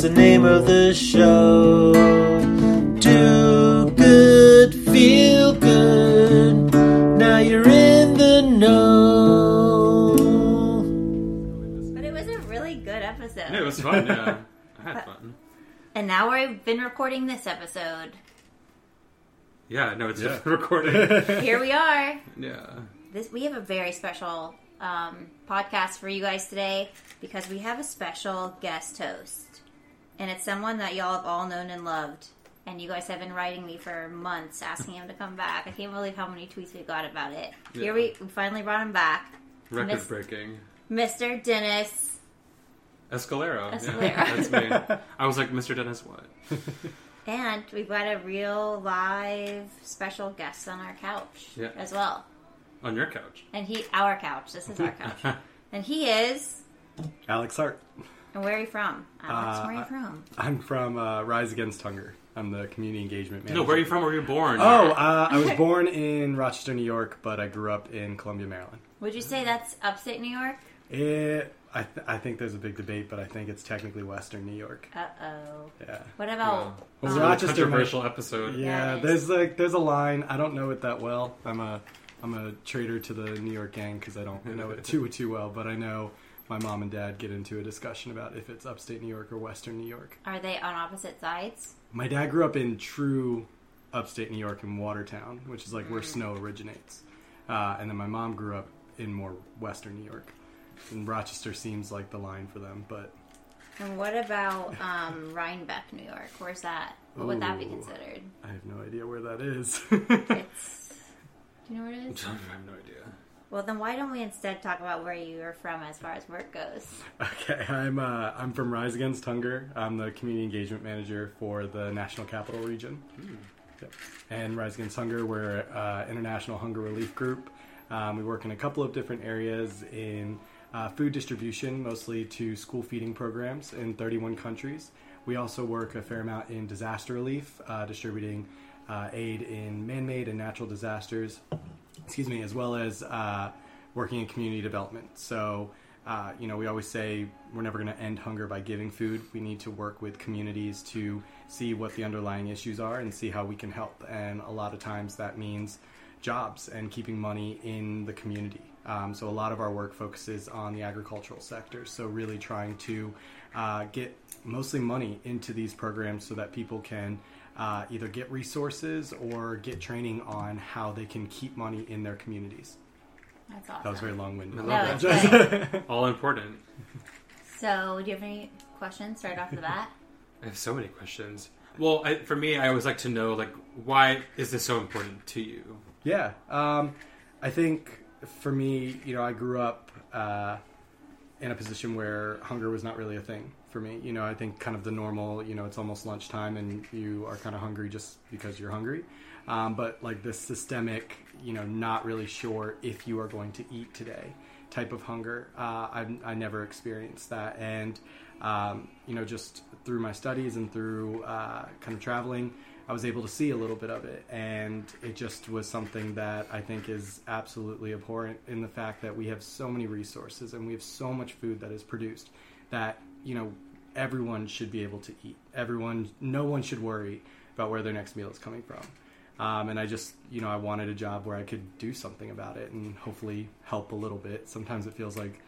That's the name of the show. Do good, feel good. Now you're in the know. But it was a really good episode. Yeah, it was fun. Yeah, I had fun. And now we've been recording this episode. Yeah, no, it's Yeah. just recording. Here we are. yeah. This we have a very special um, podcast for you guys today because we have a special guest host, and it's someone that y'all have all known and loved. And you guys have been writing me for months asking him to come back. I can't believe how many tweets we got about it. Here we, we finally brought him back, Record Miss- breaking. Mr. Dennis. Escalero. Escalero. Yeah, that's me. I was like, Mr. Dennis, what? And we've got a real live special guest on our couch Yeah. as well. On your couch. And he, our couch. This is our couch. and he is. Alex Hart. And where are you from? Alex, Uh, where are you from? I'm from uh, Rise Against Hunger. I'm the community engagement manager. No, where are you from? Where were you born? Oh, uh, I was born in Rochester, New York, but I grew up in Columbia, Maryland. Would you say that's upstate New York? It, I, th- I think there's a big debate, but I think it's technically Western New York. Uh oh. Yeah. What about? Well, Well, it's a Rochester might- controversial episode. Yeah, Yes. there's like there's a line. I don't know it that well. I'm a I'm a traitor to the New York gang because I don't know it too too well. But I know my mom and dad get into a discussion about if it's upstate New York or Western New York. Are they on opposite sides? My dad grew up in true upstate New York in Watertown, which is like where snow originates, uh, and then my mom grew up in more Western New York. And Rochester seems like the line for them, but And what about um, Rhinebeck, New York? Where's that? What would that be considered? I have no idea where that is. It's. Do you know where it is? I have no idea. Well, then why don't we instead talk about where you are from as far as work goes? Okay, I'm uh, I'm from Rise Against Hunger. I'm the community engagement manager for the National Capital Region. Yep. And Rise Against Hunger, we're uh, international hunger relief group. Um, we work in a couple of different areas in uh, food distribution, mostly to school feeding programs in 31 countries. We also work a fair amount in disaster relief, uh, distributing uh, aid in man-made and natural disasters excuse me, as well as uh, working in community development. So, uh, you know, we always say we're never going to end hunger by giving food. We need to work with communities to see what the underlying issues are and see how we can help. And a lot of times that means jobs and keeping money in the community. Um, so a lot of our work focuses on the agricultural sector. So really trying to uh, get mostly money into these programs so that people can uh, either get resources or get training on how they can keep money in their communities. That's awesome. That was very long-winded. I No, love it's that. good. All important. So, do you have any questions right off the bat? I have so many questions. Well, I, for me, I always like to know, like, why is this so important to you? Yeah, um, I think for me, you know, I grew up uh, in a position where hunger was not really a thing for me. You know, I think kind of the normal, you know, it's almost lunchtime and you are kind of hungry just because you're hungry. Um, but like this systemic, you know, not really sure if you are going to eat today type of hunger, uh, I, I never experienced that. And, um, you know, just through my studies and through uh, kind of traveling, I was able to see a little bit of it, and it just was something that I think is absolutely abhorrent in the fact that we have so many resources and we have so much food that is produced that you know everyone should be able to eat. Everyone, no one should worry about where their next meal is coming from. Um, and I just, you know, I wanted a job where I could do something about it and hopefully help a little bit. Sometimes it feels like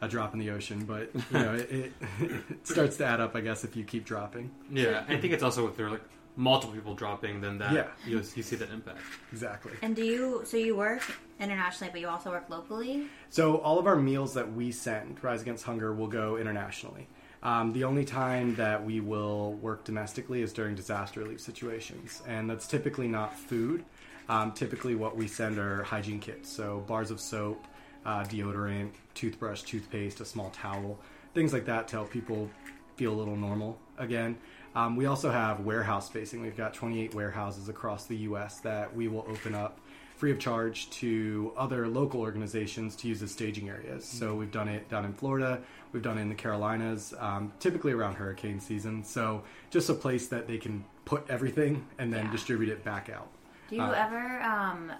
a drop in the ocean, but you know, it, it, it starts to add up, I guess, if you keep dropping. Yeah, I think it's also if there are like multiple people dropping, then that Yeah. you, you see that impact. Exactly. And do you? So you work internationally, but you also work locally. So all of our meals that we send, Rise Against Hunger, will go internationally. Um, the only time that we will work domestically is during disaster relief situations, and that's typically not food. Um, typically, what we send are hygiene kits, so bars of soap, uh, deodorant, toothbrush, toothpaste, a small towel, things like that to help people feel a little normal again. Um, we also have warehouse spacing. We've got 28 warehouses across the U.S. that we will open up free of charge to other local organizations to use as staging areas. So we've done it down in Florida, we've done it in the Carolinas, um, typically around hurricane season. So just a place that they can put everything and then Yeah. distribute it back out. Do you Uh, ever um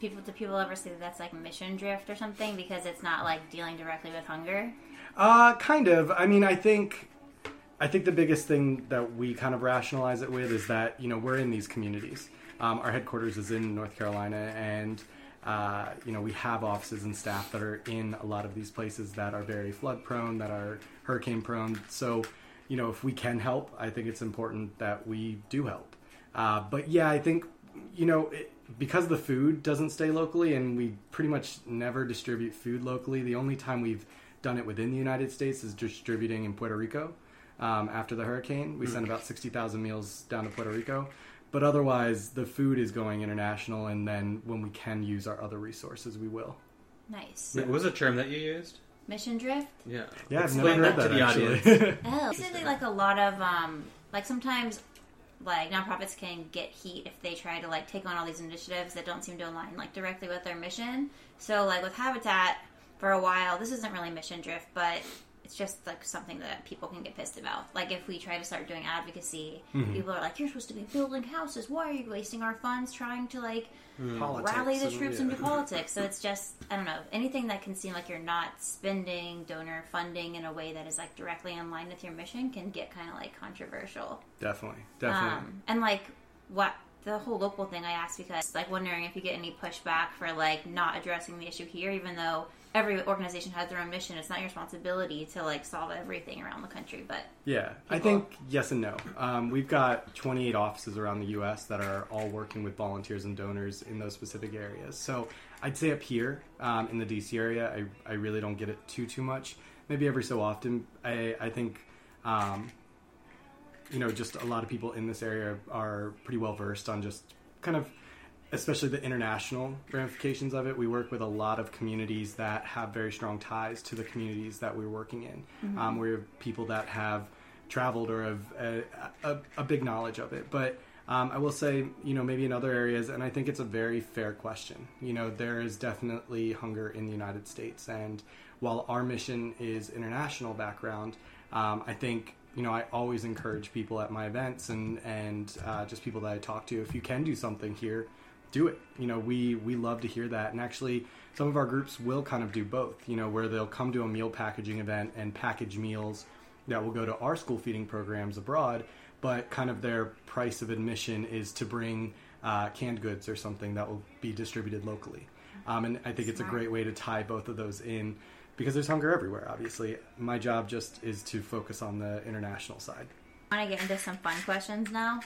people do people ever say that that's like mission drift or something because it's not like dealing directly with hunger? Uh, kind of. I mean, I think I think the biggest thing that we kind of rationalize it with is that you know we're in these communities. Um, our headquarters is in North Carolina, and uh, you know we have offices and staff that are in a lot of these places that are very flood prone, that are hurricane prone. So you know if we can help, I think it's important that we do help. Uh, but yeah, I think you know it, because the food doesn't stay locally, and we pretty much never distribute food locally. The only time we've done it within the United States is distributing in Puerto Rico. Um, after the hurricane, we sent about sixty thousand meals down to Puerto Rico. But otherwise, the food is going international, and then when we can use our other resources, we will. Nice. What was the term that you used? Mission drift. Yeah. Yeah, I've Explain never heard that to the actually. audience. Oh, basically, like a lot of um, like sometimes like nonprofits can get heat if they try to like take on all these initiatives that don't seem to align like directly with their mission. So like with Habitat, for a while, this isn't really mission drift, but it's just like something that people can get pissed about. Like if we try to start doing advocacy, people are like, "You're supposed to be building houses. Why are you wasting our funds trying to like Politics rally the and- troops yeah. into politics?" So it's just I don't know anything that can seem like you're not spending donor funding in a way that is like directly in line with your mission can get kind of like controversial. Definitely, definitely. Um, and like what the whole local thing I asked because like wondering if you get any pushback for like not addressing the issue here, even though every organization has their own mission. It's not your responsibility to like solve everything around the country, but Yeah, I think yes and no. Um, we've got 28 offices around the U.S. that are all working with volunteers and donors in those specific areas. So I'd say up here um, in the D.C. area, I, I really don't get it too too much. Maybe every so often. I, I think um, you know just a lot of people in this area are pretty well versed on just kind of especially the international ramifications of it. We work with a lot of communities that have very strong ties to the communities that we're working in. Um, we have people that have traveled or have a, a, a big knowledge of it. But um, I will say, you know, maybe in other areas, and I think it's a very fair question. You know, there is definitely hunger in the United States, and while our mission is international background, um, I think you know I always encourage people at my events and and uh, just people that I talk to, if you can do something here, do it. You know, we we love to hear that, and actually, some of our groups will kind of do both. You know, where they'll come to a meal packaging event and package meals that will go to our school feeding programs abroad, but kind of their price of admission is to bring uh, canned goods or something that will be distributed locally. Um, and I think it's a great way to tie both of those in because there's hunger everywhere, obviously. My job just is to focus on the international side. I want to get into some fun questions now.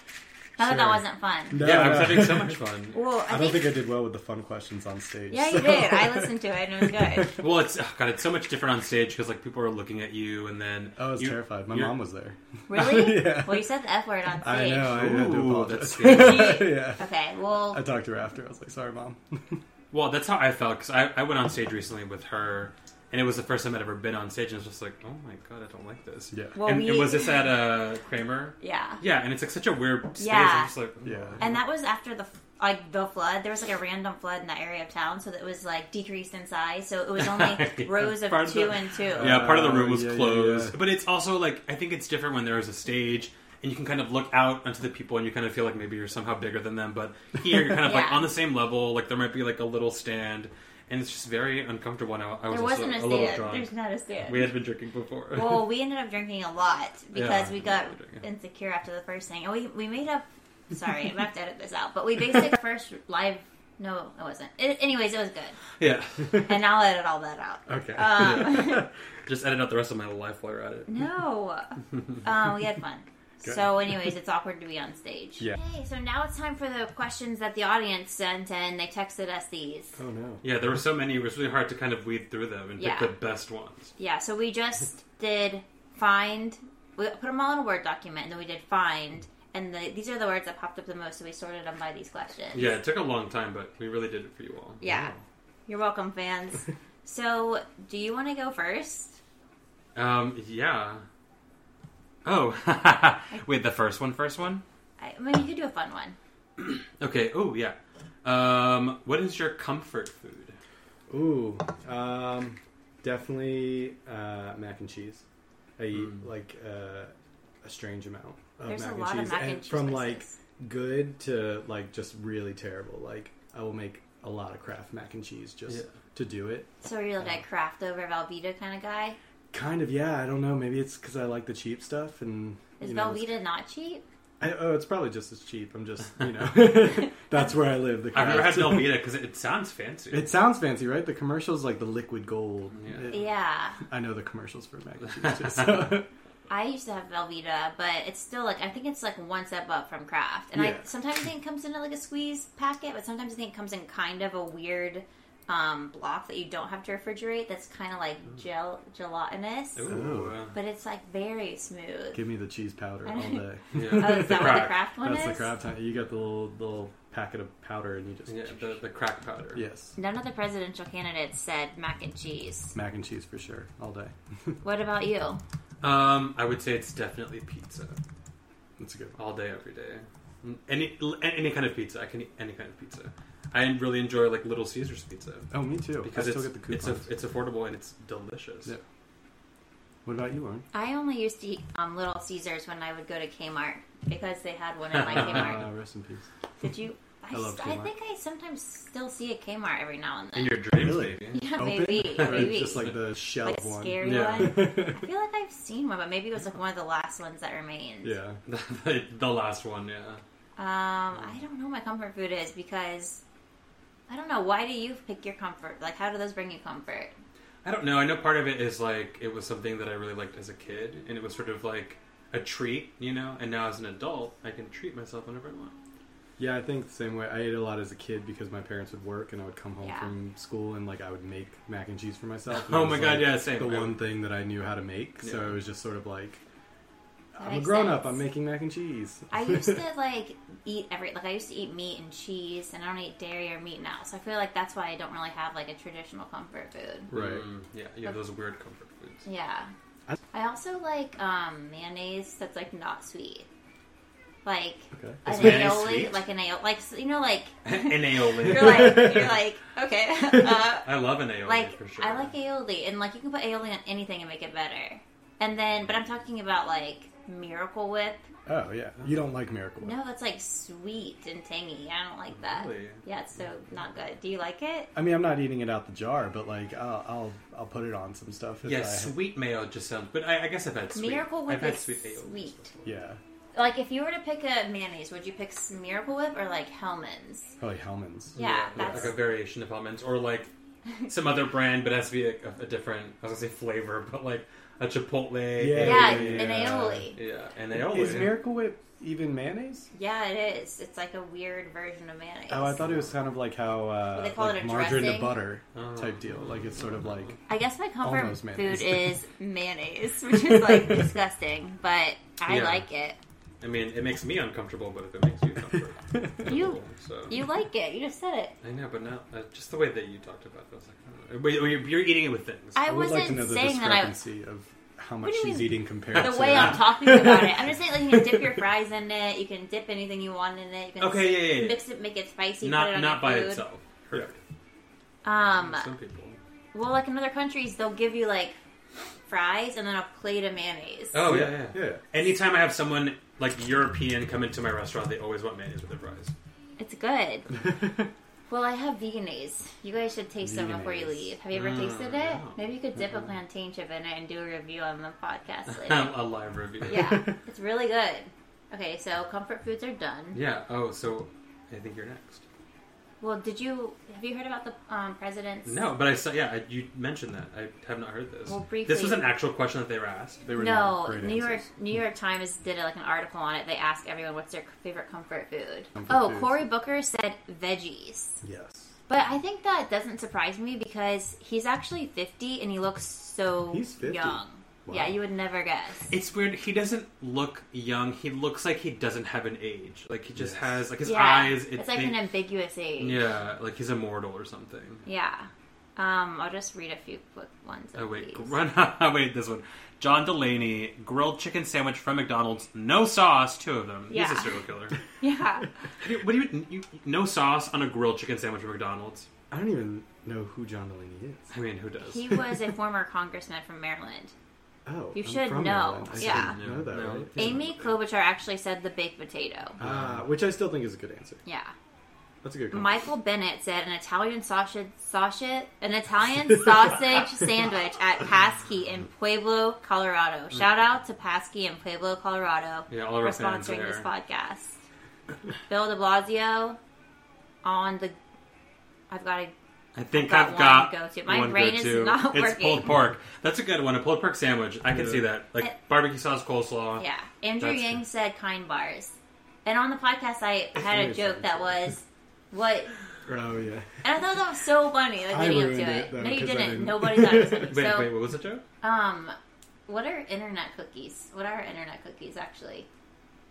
Not that Sure. that wasn't fun. No, yeah, I was having so much fun. Well, I, I don't think, think I did well with the fun questions on stage. yeah, you so- did. I listened to it and it was good. Well, it's oh God, it's so much different on stage because like people are looking at you, and then I was you- terrified. My you're- mom was there. Really? Yeah. Well, you said the F word on stage. I know. I had to apologize. that's yeah. Okay, well, I talked to her after. I was like, "Sorry, mom." Well, that's how I felt because I, I went on stage recently with her, and it was the first time I'd ever been on stage, and it's just like, oh my god, I don't like this. Yeah. Well, and, we- and was this at uh, Kramer? yeah. Yeah, and it's like such a weird space. Yeah. I'm just like, Yeah. And that was after the like the flood. There was like a random flood in that area of town, so that it was like decreased in size. So it was only rows of Part of two the- and two. Yeah, part of the room was Oh, yeah, yeah, closed, yeah. but it's also like I think it's different when there is a stage and you can kind of look out onto the people and you kind of feel like maybe you're somehow bigger than them. But here you're kind of like on the same level. Like there might be like a little stand, and it's just very uncomfortable. And I, I was There wasn't a a little drunk. There's not a stand. We had been drinking before. well, we ended up drinking a lot because Yeah, we got we did, yeah. insecure after the first thing, and we we made up. Sorry, I have to edit this out, but we basically first live. No, it wasn't. It, anyways, it was good, yeah, and I'll edit all that out. Okay. Um, just edit out the rest of my life while you're at it. no, um, we had fun. Good. So, anyways, it's awkward to be on stage. Yeah. Okay, so now it's time for the questions that the audience sent, and they texted us these. oh no. Yeah, there were so many. It was really hard to kind of weed through them and Yeah. pick the best ones. Yeah, so we just did find. We put them all in a Word document, and then we did find. And the, these are the words that popped up the most, so we sorted them by these questions. Yeah, it took a long time, but we really did it for you all. Yeah. You're welcome, fans. so, do you want to go first? Um. Yeah. Oh, wait. The first one, first one. I, I mean, you could do a fun one. Okay. Oh, yeah. Um. What is your comfort food? Ooh, um, definitely uh, mac and cheese. I eat Mm. like uh, a strange amount of There's mac a and lot cheese, of mac and cheese. from like places. good to like just really terrible. Like I will make a lot of Kraft mac and cheese just Yeah. to do it. So you're like a Kraft over Velveeta kind of guy? Kind of, yeah. I don't know. Maybe it's because I like the cheap stuff, and Is you know, Velveeta not cheap? I, oh, it's probably just as cheap. I'm just, you know, that's where I live. The I've never had. Velveeta because it, it sounds fancy. It sounds fancy, right? The commercials like the liquid gold. Yeah. It- Yeah. I know the commercials for mac and cheese. Too, so. I used to have Velveeta, but it's still like I think it's like one step up from Kraft. And I Yeah. sometimes think it comes in like a squeeze packet, but sometimes I think it comes in kind of a weird um, block that you don't have to refrigerate. That's kind of like gel gelatinous, Ooh, but it's like very smooth. Give me the cheese powder I all day. yeah. Oh, is that what the Crack. Kraft one That's is? the craft time. You got the little little packet of powder, and you just Yeah, the, the crack powder. yes, None of the presidential candidates said mac and cheese. mac and cheese for sure all day. What about you? Um, I would say it's definitely pizza. That's a good. all day, every day. Any any kind of pizza. I can eat any kind of pizza. I really enjoy like Little Caesars pizza Oh, me too. because I still it's get the it's coupons. a, it's affordable and it's delicious. Yeah. what about you, Lauren? I only used to eat um, Little Caesars when I would go to Kmart because they had one in my Uh, Kmart. rest in peace. Did you? I, I love s- I Kmart. think I sometimes still see a Kmart every now and then. In then. your dreams, Really? maybe. Yeah, Open? maybe, Or maybe. just like the shelf Like a one. scary Yeah. one. I feel like I've seen one, but maybe it was like one of the last ones that remained. yeah. the, the last one, yeah. Um, I don't know what my comfort food is because I don't know. Why do you pick your comfort? Like, how do those bring you comfort? I don't know. I know part of it is like it was something that I really liked as a kid, and it was sort of like a treat, you know. And now as an adult, I can treat myself whenever I want. Yeah, I think the same way. I ate a lot as a kid because my parents would work, and I would come home Yeah. from school and like I would make mac and cheese for myself. and Oh my god, like, yeah, same. The I- one thing that I knew how to make, so Yeah. it was just sort of like That I'm a makes grown up. I'm making mac and cheese. I used to like eat every like I used to eat meat and cheese, and I don't eat dairy or meat now. So I feel like that's why I don't really have like a traditional comfort food. right. Mm, yeah, you have those weird comfort foods. Yeah. I- I also like um, mayonnaise that's like not sweet. Like Okay. an aioli, like an aioli, like you know, like an aioli. you're like you're like okay. Uh, I love an aioli like for sure. I like aioli, and like you can put aioli on anything and make it better. And then, but I'm talking about like Miracle Whip. Oh yeah. You don't like Miracle Whip? No, that's like sweet and tangy. I don't like that. Really? Yeah, it's so not good. Do you like it? I mean, I'm not eating it out the jar, but like I'll I'll, I'll put it on some stuff. If Yeah, I, sweet mayo just sounds. But I, I guess I've had sweet. Miracle Whip I've had sweet mayo. sweet. Yeah, Like if you were to pick a mayonnaise, would you pick Miracle Whip or like Hellmann's? probably Hellmann's. Yeah, that's like a variation of Hellmann's, or like some other brand, but it has to be a, a different. I was gonna say flavor, but like a chipotle. Yeah, yeah, aioli. an aioli. Yeah, and aioli. Is Miracle Whip even mayonnaise? Yeah, it is. It's like a weird version of mayonnaise. Oh, I thought it was kind of like how uh, they call like it a margarine to butter Oh. type deal. Like it's sort of like I guess my comfort food is mayonnaise, which is like disgusting, but I Yeah. like it. I mean, it makes me uncomfortable, but if it makes you comfortable, You- so You like it. You just said it. I know, but not uh, just the way that you talked about it. I was like, I don't know. Wait, you're, you're eating it with things. I I would like to wasn't know the saying that I. discrepancy of how much do you she's mean? eating compared The to way I'm talking about it, I'm just saying, like you can dip your fries in it. You can dip anything you want in it. You can Okay, yeah, yeah, yeah. mix it, make it spicy. put it not on not your by food. itself. Perfect. Um, Some people. well, like in other countries, they'll give you like fries and then a plate of mayonnaise. Oh yeah, yeah. Yeah. Anytime I have someone like European come into my restaurant, they always want mayonnaise with their fries. It's good. Well, I have veganese. You guys should taste them before you leave. Have you ever Mm, tasted it? no. Maybe you could dip a plantain chip in it and do a review on the podcast later. a live review. yeah, it's really good. Okay, so comfort foods are done. Yeah. Oh, so I think you're next. Well, did you have you heard about the um, president's? No, but I saw. Yeah, I, you mentioned that. I have not heard this. Well, briefly- This was an actual question that they were asked. They were No, not great New York answers. New York Times did like an article on it. They asked everyone what's their favorite comfort food. Comfort oh, foods. Cory Booker said veggies. Yes. But I think that doesn't surprise me because he's actually 50 and he looks so He's 50? young. Wow. Yeah, you would never guess. It's weird. He doesn't look young. He looks like he doesn't have an age. Like he just Yes. has like his yeah, eyes. it's like they- an ambiguous age. yeah, like he's immortal or something. Yeah. Um, I'll just read a few quick ones. Oh wait, these. run! wait, this one. John Delaney grilled chicken sandwich from McDonald's, no sauce. Two of them. He's a serial killer. Yeah. what do you, you? No sauce on a grilled chicken sandwich from McDonald's? I don't even know who John Delaney is. I mean, who does? he was a former congressman from Maryland. Oh, You I'm should from know. Maryland. I Yeah. should know that, No. right? Amy Klobuchar actually said the baked potato. Ah, which I still think is a good answer. Yeah. That's a good. Comment. Michael Bennet said an Italian sausage, sausage, an Italian sausage sandwich at Pasky in Pueblo, Colorado. Shout out to Pasky in Pueblo, Colorado Yeah, all for of our fans sponsoring this there. podcast. Bill De Blasio on the. I've got to. I think got I've one got to go to. My brain is go-to. not it's working. pulled pork. That's a good one. A pulled pork sandwich. I can Yeah. see that. Like Uh, barbecue sauce, coleslaw. Yeah, Andrew That's Yang good. said kind bars, and on the podcast I had a joke that was what. Oh yeah. And I thought that was so funny, like I leading up ruined to it, it. though, no, you 'cause I didn't. didn't. Nobody thought it was funny. Wait, so, wait, what was the joke? um, what are internet cookies? What are internet cookies actually?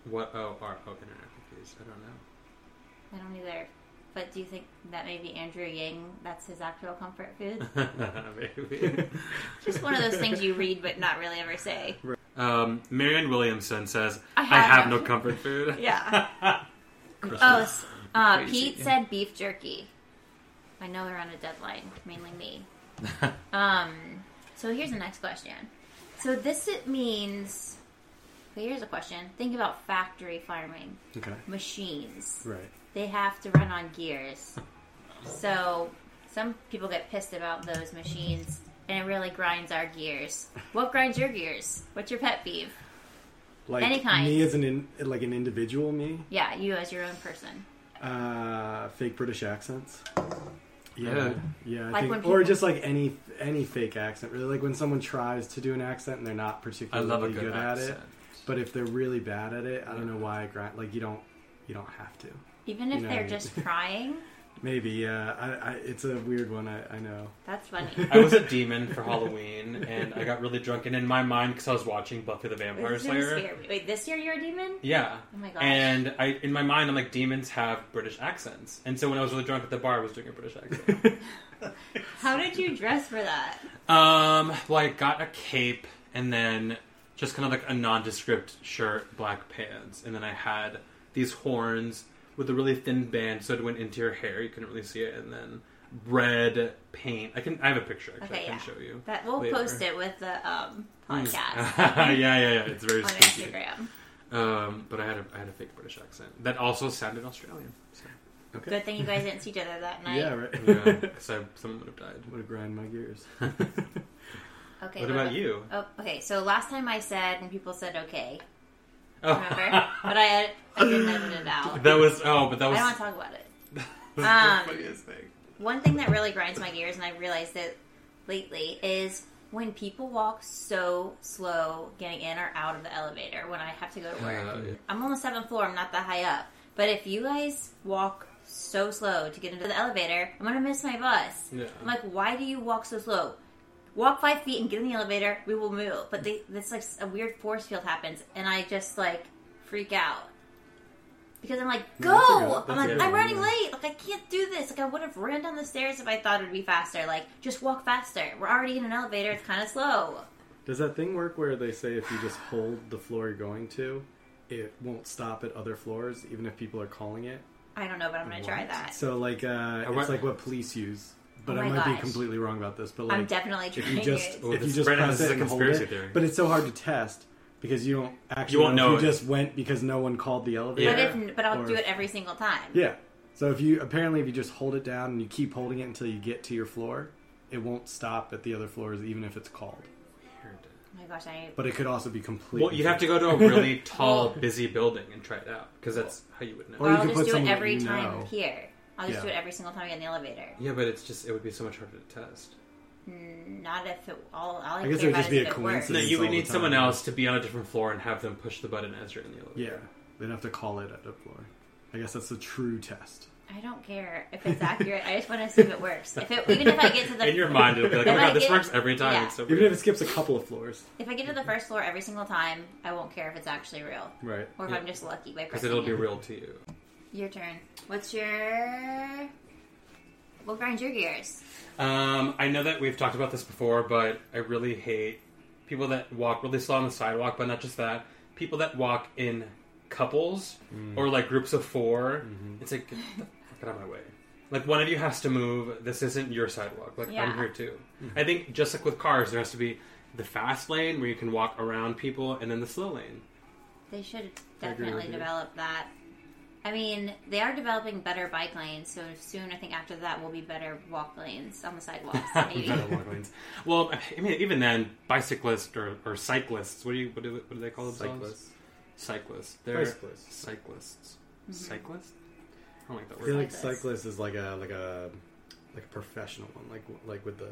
What? Oh, are oh internet cookies? I don't know. I don't either. But do you think that maybe Andrew Yang, that's his actual comfort food? Maybe. Just one of those things you read but not really ever say. um, Marianne Williamson says, I "I have have, no- comfort food." Yeah. Oh, uh, Pete said beef jerky. I know we're on a deadline, mainly me. Um, so here's the next question. So this it means. Here's a question. Think about factory farming Okay. machines. Right. They have to run on gears. So some people get pissed about those machines, and it really grinds our gears. What grinds your gears? What's your pet peeve? Like Any kind. me as an in, like an individual me. Yeah, you as your own person. Uh, fake British accents. Yeah, Yeah. yeah. I Like think, when or just like any any fake accent. Really, like when someone tries to do an accent and they're not I particularly love a good, good at it. But if they're really bad at it, I don't know why. I grind, like you don't you don't have to. Even if You know they're what I mean? just trying, Maybe, yeah. I, I, it's a weird one. I, I know. that's funny. I was a demon for Halloween, and I got really drunk. And in my mind, because I was watching Buffy the Vampire This Slayer, scare. Wait, this year you're a demon? yeah. Oh my gosh. And I, in my mind, I'm like, demons have British accents. And so when I was really drunk at the bar, I was doing a British accent. How did you dress for that? um, well, I got a cape, and then just kind of like a nondescript shirt, black pants, and then I had these horns with a really thin band, so it went into your hair. You couldn't really see it, and then red paint. I can. I have a picture actually. Okay, I yeah. can show you. That we'll later. post it with the um, podcast yeah, yeah, yeah. It's very on spooky. Instagram. Um, but I had a I had a fake British accent that also sounded Australian. So. Okay. Good thing you guys didn't see each other that night. Yeah, right. Yeah, because someone would have died. Would have grind my gears. Okay. what about you? Oh, okay. So last time I said and people said okay. Remember? but I had, I didn't edit it out. that was oh, but that was. I don't want to talk about it. Um, funniest thing. One thing that really grinds my gears, and I realized it lately, is when people walk so slow getting in or out of the elevator when I have to go to work. Uh, yeah. I'm on the seventh floor. I'm not that high up. But if you guys walk so slow to get into the elevator, I'm gonna miss my bus. Yeah. I'm like, why do you walk so slow? Walk five feet and get in the elevator. We will move. But they, it's like a weird force field happens, and I just like freak out because I'm like, go! No, that's a I'm like, I'm one, running yeah. late. Like I can't do this. Like I would have ran down the stairs if I thought it would be faster. Like just walk faster. We're already in an elevator. It's kind of slow. Does that thing work where they say if you just hold the floor you're going to, it won't stop at other floors, even if people are calling it? I don't know, but I'm gonna try that. So, like, uh, it's like what police use. But Oh I my might be completely wrong about this. But like, I'm definitely if you just it. If you just right press is it a and hold conspiracy it, theory. but it's so hard to test because you don't actually you won't know, know if you it. just went because no one called the elevator. But if, but I'll Or- do it every single time. Yeah. So if you apparently if you just hold it down and you keep holding it until you get to your floor, it won't stop at the other floors even if it's called. Oh my gosh, I But it could also be completely. Well, you'd have to go to a really tall, busy building and try it out because that's how you would know. Or Or you I'll could just put do it every you time know. here. I'll just Yeah. do it every single time I get in the elevator. Yeah, but it's just it would be so much harder to test. Mm, Not if it all. all I, I guess it would just be a it works. No, coincidence. you would need someone else to be on a different floor and have them push the button as you're in the elevator. Yeah, they'd have to call it at a floor. I guess that's the true test. I don't care if it's accurate. I just want to see if it works. If it, even if I get to the In your mind, it'll be like, oh my I god, this works every time. yeah. It's so Even weird. if it skips a couple of floors. if I get to the first floor every single time, I won't care if it's actually real Right. or if Yeah. I'm just lucky by Because it'll be real to you. Your turn. What's your? What grinds your gears? Um, I know that we've talked about this before, but I really hate people that walk really slow on the sidewalk. But not just that, people that walk in couples Mm. or like groups of 4 Mm-hmm. It's like get the fuck out of my way. Like one of you has to move. This isn't your sidewalk. Like Yeah. I'm here too. Mm-hmm. I think just like with cars, there has to be the fast lane where you can walk around people, and then the slow lane. They should I agree definitely with develop that. I mean, they are developing better bike lanes, so soon I think after that will be better walk lanes on the sidewalks. Maybe. Better walk lanes. Well, I mean, even then, bicyclists or, or cyclists. What do you what do, what do they call themselves? Cyclists. Cyclists. They're Bicyclists. cyclists. Mm-hmm. Cyclists. I don't like that word. I feel like Cyclist. cyclist is like a like a like a professional one, like like with the,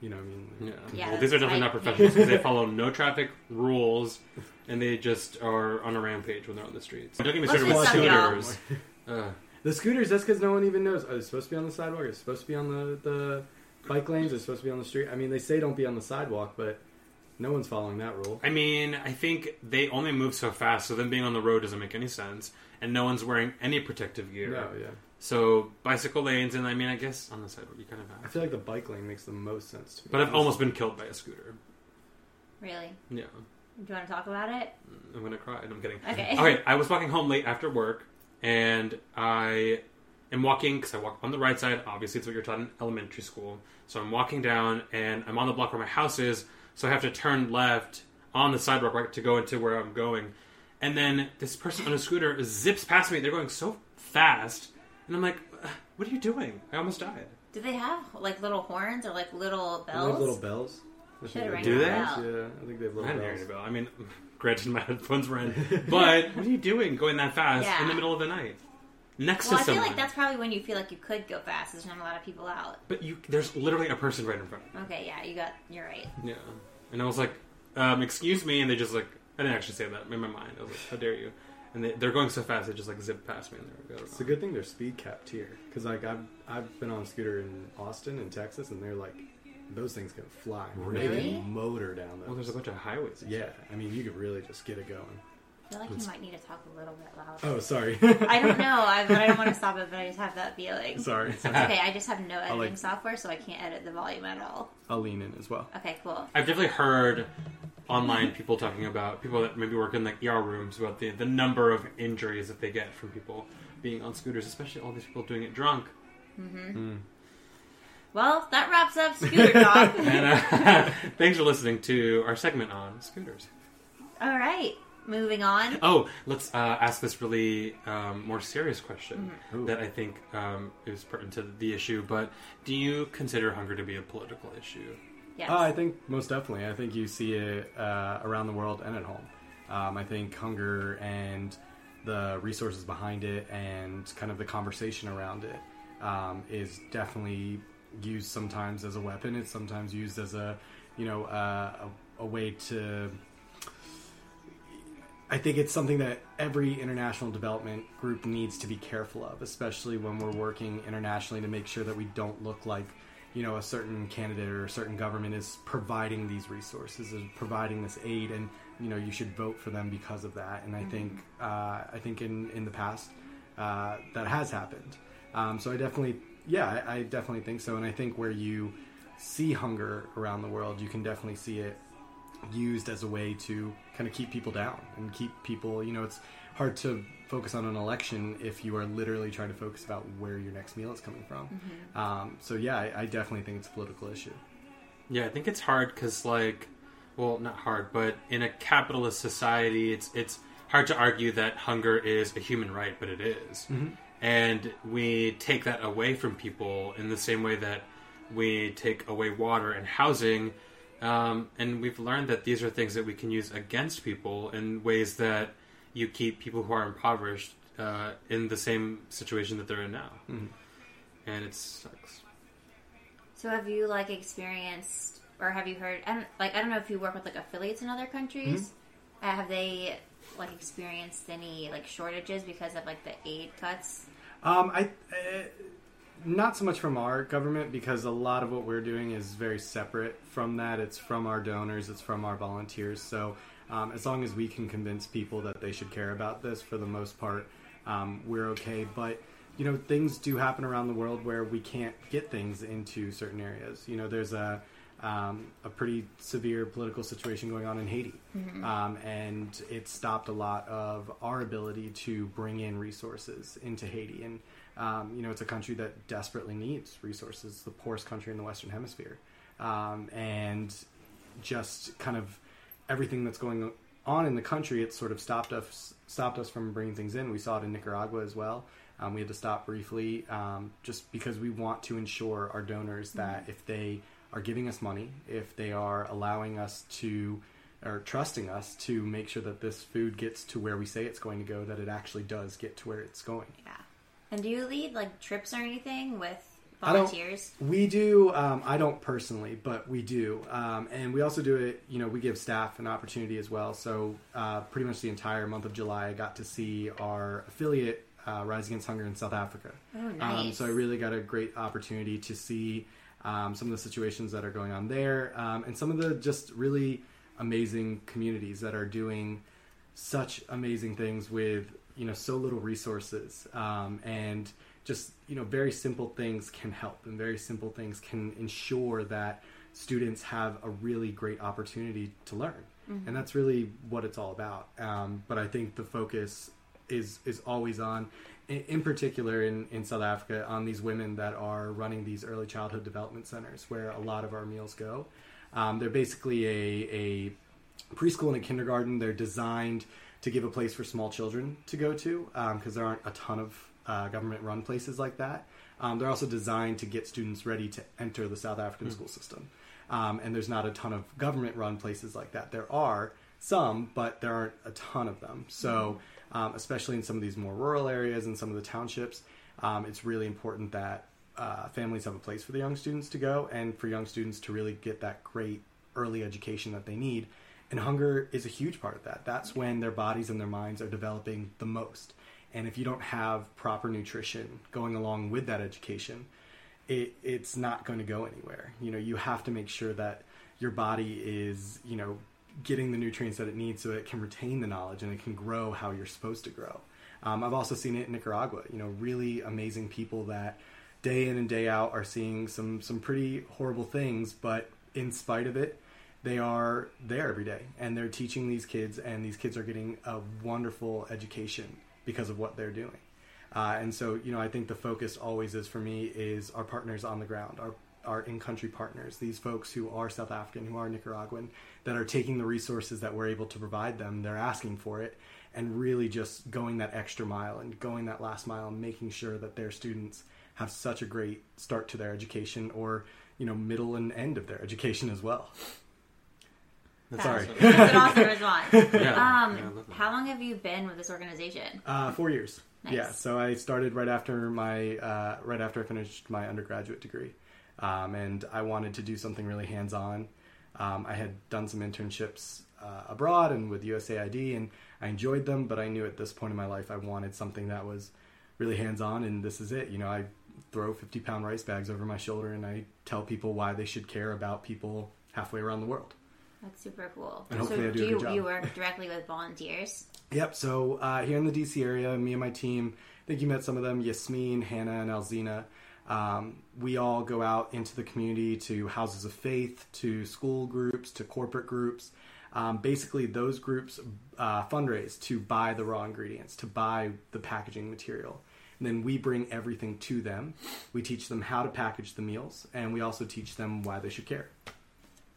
you know, I mean, Yeah. Yeah, well, these are definitely right. not professionals because they follow no traffic rules, and they just are on a rampage when they're on the streets. Don't get me started with just scooters. Ugh. Uh. The scooters, that's because no one even knows. Oh, are they supposed to be on the sidewalk? Are they supposed to be on the, the bike lanes? Are they supposed to be on the street? I mean, they say don't be on the sidewalk, but no one's following that rule. I mean, I think they only move so fast, so them being on the road doesn't make any sense, and no one's wearing any protective gear. No, yeah. So bicycle lanes, and I mean, I guess on the sidewalk you kind of Have. I feel like the bike lane makes the most sense to me. But I've almost been killed by a scooter. really? Yeah, Do you want to talk about it? Mm, I'm gonna cry. No, I'm kidding. Okay. Okay, I was walking home late after work, and I am walking because I walk on the right side. Obviously, it's what you're taught in elementary school. So I'm walking down, and I'm on the block where my house is. So I have to turn left on the sidewalk right to go into where I'm going. And then this person on a scooter zips past me. They're going so fast, and I'm like, "Uh, "What are you doing?" I almost died. Do they have like little horns or like little They bells? have little bells. I Should've Do a they? bell. Yeah, I think they have I little didn't hear any bells. bell. I mean, granted, my headphones were in, but what are you doing going that fast Yeah. in the middle of the night next Well, I to feel like that's probably when you feel like you could go fast. There's not a lot of people out. But you, there's literally a person right in front of Okay, yeah, you got. You're right. me. Yeah. And I was like, um, excuse me. And they just like, I didn't actually say that in my mind. I was like, how dare you? And they, they're going so fast, they just like zip past me. And they're oh, It's a good thing they're speed capped here, because like I've I've been on a scooter in Austin in Texas, and they're like those things can fly. They Really? can motor down those. Well, there's a bunch of highways. yeah, stuff. I mean you could really just get it going. I feel like you might need to talk a little bit louder. Oh, sorry. I don't know. I, but I don't want to stop it. But I just have that feeling. sorry. It's okay. I just have no editing like- software, so I can't edit the volume at all. I'll lean in as well. Okay, cool. I've definitely heard online people talking about people that maybe work in like ER rooms about the the number of injuries that they get from people being on scooters, especially all these people doing it drunk. Well, that wraps up scooter talk. And uh, thanks for listening to our segment on scooters. all right, moving on. Oh, let's uh, ask this really um, more serious question Ooh. that I think um, is pertinent to the issue. But do you consider hunger to be a political issue? Yes. Uh, I think most definitely. I think you see it uh, around the world and at home. Um, I think hunger and the resources behind it and kind of the conversation around it um, is definitely used sometimes as a weapon. It's sometimes used as a, you know, uh, a, a way to. I think it's something that every international development group needs to be careful of, especially when we're working internationally to make sure that we don't look like, you know, a certain candidate or a certain government is providing these resources, is providing this aid, and you know, you should vote for them because of that. And I think, uh, I think in in the past, uh, that has happened. Um, so I definitely, yeah, I, I definitely think so. And I think where you see hunger around the world, you can definitely see it used as a way to kind of keep people down and keep people you know it's hard to focus on an election if you are literally trying to focus about where your next meal is coming from um, so yeah I, I definitely think it's a political issue Yeah, I think it's hard because, like, well, not hard, but in a capitalist society, it's it's hard to argue that hunger is a human right, but it is. and we take that away from people in the same way that we take away water and housing. Um, and we've learned that these are things that we can use against people in ways that you keep people who are impoverished uh, in the same situation that they're in now. And it sucks. So have you like experienced or have you heard? I don't, like I don't know if you work with like affiliates in other countries. Uh, have they like experienced any like shortages because of like the aid cuts? Um, I uh, not so much from our government because a lot of what we're doing is very separate from that. It's from our donors, it's from our volunteers. So um, as long as we can convince people that they should care about this, for the most part, um, we're okay. But you know, things do happen around the world where we can't get things into certain areas. You know, there's a um, a pretty severe political situation going on in Haiti, um, and it stopped a lot of our ability to bring in resources into Haiti. And um, you know, it's a country that desperately needs resources, the poorest country in the Western Hemisphere, um, and just kind of everything that's going on in the country, it's sort of stopped us stopped us from bringing things in. We saw it in Nicaragua as well. Um, we had to stop briefly um, just because we want to ensure our donors that if they are giving us money, if they are allowing us to or trusting us to make sure that this food gets to where we say it's going to go, that it actually does get to where it's going. Yeah. And do you lead like trips or anything with volunteers? We do. Um, I don't personally, but we do, um, and we also do it. You know, we give staff an opportunity as well. So, uh, pretty much the entire month of July, I got to see our affiliate uh, Rise Against Hunger in South Africa. Oh, Um, so I really got a great opportunity to see um, some of the situations that are going on there, um, and some of the just really amazing communities that are doing such amazing things with you know so little resources um, and just you know very simple things can help and very simple things can ensure that students have a really great opportunity to learn. And that's really what it's all about. Um, but i think the focus is is always on in, in particular in, in south africa on these women that are running these early childhood development centers where a lot of our meals go. Um, they're basically a, a preschool and a kindergarten. They're designed to give a place for small children to go to because there aren't a ton of uh, government run places like that. Um, they're also designed to get students ready to enter the South African school system. Um, and there's not a ton of government run places like that. There are some, but there aren't a ton of them. So, um, especially in some of these more rural areas and some of the townships, um, it's really important that uh, families have a place for the young students to go and for young students to really get that great early education that they need. And hunger is a huge part of that. That's when their bodies and their minds are developing the most. And if you don't have proper nutrition going along with that education, it, it's not going to go anywhere. You know, you have to make sure that your body is, you know, getting the nutrients that it needs so it can retain the knowledge and it can grow how you're supposed to grow. Um, I've also seen it in Nicaragua. You know, really amazing people that day in and day out are seeing some some pretty horrible things, but in spite of it, they are there every day and they're teaching these kids, and these kids are getting a wonderful education because of what they're doing. Uh, and so, you know, I think the focus always is for me is our partners on the ground, our our in-country partners, these folks who are South African, who are Nicaraguan, that are taking the resources that we're able to provide them, they're asking for it, and really just going that extra mile and going that last mile and making sure that their students have such a great start to their education or, you know, middle and end of their education as well. That's Sorry. awesome. That's an awesome response. Yeah. Um, Yeah, I love that. how long have you been with this organization? Uh, four years. Nice. Yeah. So I started right after my uh, right after I finished my undergraduate degree, um, and I wanted to do something really hands on. Um, I had done some internships uh, abroad and with USAID, and I enjoyed them. But I knew at this point in my life I wanted something that was really hands on, and this is it. You know, I throw fifty pound rice bags over my shoulder, and I tell people why they should care about people halfway around the world. That's super cool. And so do a you, you work directly with volunteers? Yep. So uh, here in the DC area, me and my team, I think you met some of them, Yasmin, Hannah, and Alzina. Um, we all go out into the community to houses of faith, to school groups, to corporate groups. Um, basically, those groups uh, fundraise to buy the raw ingredients, to buy the packaging material. And then we bring everything to them. We teach them how to package the meals, and we also teach them why they should care.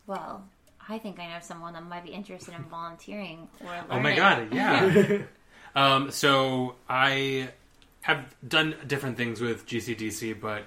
Well, I think I know someone that might be interested in volunteering or learning. Oh my god, yeah. um, so I have done different things with GCDC, but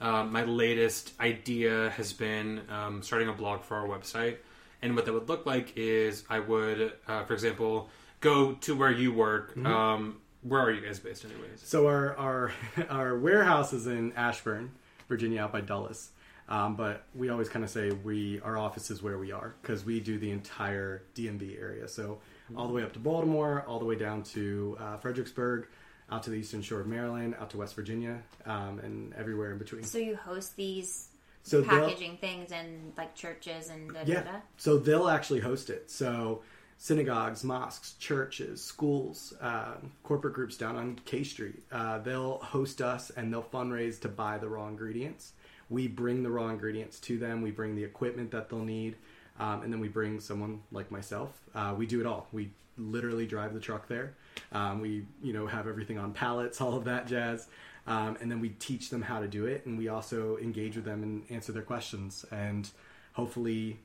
um, my latest idea has been um, starting a blog for our website. And what that would look like is I would, uh, for example, go to where you work. Um, where are you guys based, anyways? So our our our warehouse is in Ashburn, Virginia, out by Dulles. Um, but we always kind of say we our office is where we are because we do the entire DMV area. So all the way up to Baltimore, all the way down to uh, Fredericksburg, out to the eastern shore of Maryland, out to West Virginia, um, and everywhere in between. So you host these So packaging things in like churches and da da Yeah. da? So they'll actually host it. So synagogues, mosques, churches, schools, uh, corporate groups down on K Street, uh, they'll host us and they'll fundraise to buy the raw ingredients. We bring the raw ingredients to them. We bring the equipment that they'll need, um, and then we bring someone like myself. Uh, we do it all. We literally drive the truck there. Um, we, you know, have everything on pallets, all of that jazz, um, and then we teach them how to do it, and we also engage with them and answer their questions, and hopefully,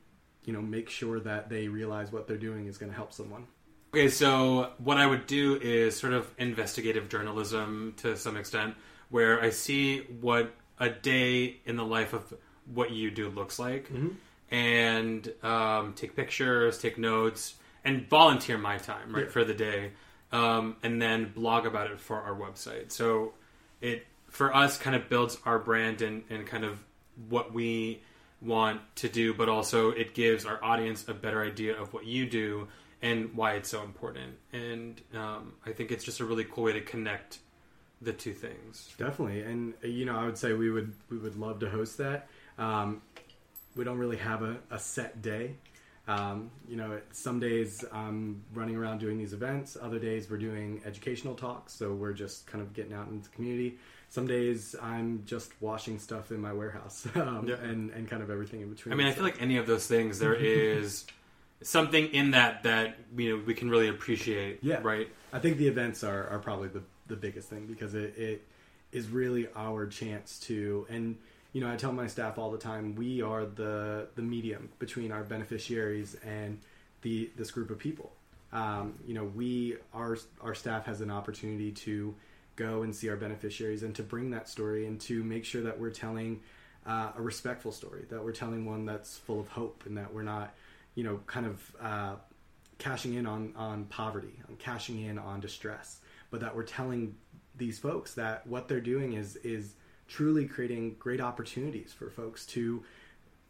you know, make sure that they realize what they're doing is going to help someone. Okay, so what I would do is sort of investigative journalism to some extent, where I see what a day in the life of what you do looks like, and um, take pictures, take notes, and volunteer my time right Yeah. for the day, um, and then blog about it for our website. So it for us kind of builds our brand and, and kind of what we want to do, but also it gives our audience a better idea of what you do and why it's so important. And um, I think it's just a really cool way to connect the two things. Definitely, and uh, you know, I would say we would we would love to host that. Um, we don't really have a, a set day. Um, you know, some days I'm running around doing these events. Other days we're doing educational talks, so we're just kind of getting out into the community. Some days I'm just washing stuff in my warehouse, um, Yeah. and and kind of everything in between. I mean, I feel like any of those things, there is something in that that you know we can really appreciate. Yeah. Right. I think the events are, are probably the, the biggest thing because it, it is really our chance to and you know I tell my staff all the time we are the the medium between our beneficiaries and the this group of people. Um, you know we our our staff has an opportunity to go and see our beneficiaries and to bring that story and to make sure that we're telling uh, a respectful story that we're telling one that's full of hope and that we're not you know kind of uh, cashing in on on poverty, on cashing in on distress, but that we're telling these folks that what they're doing is is truly creating great opportunities for folks to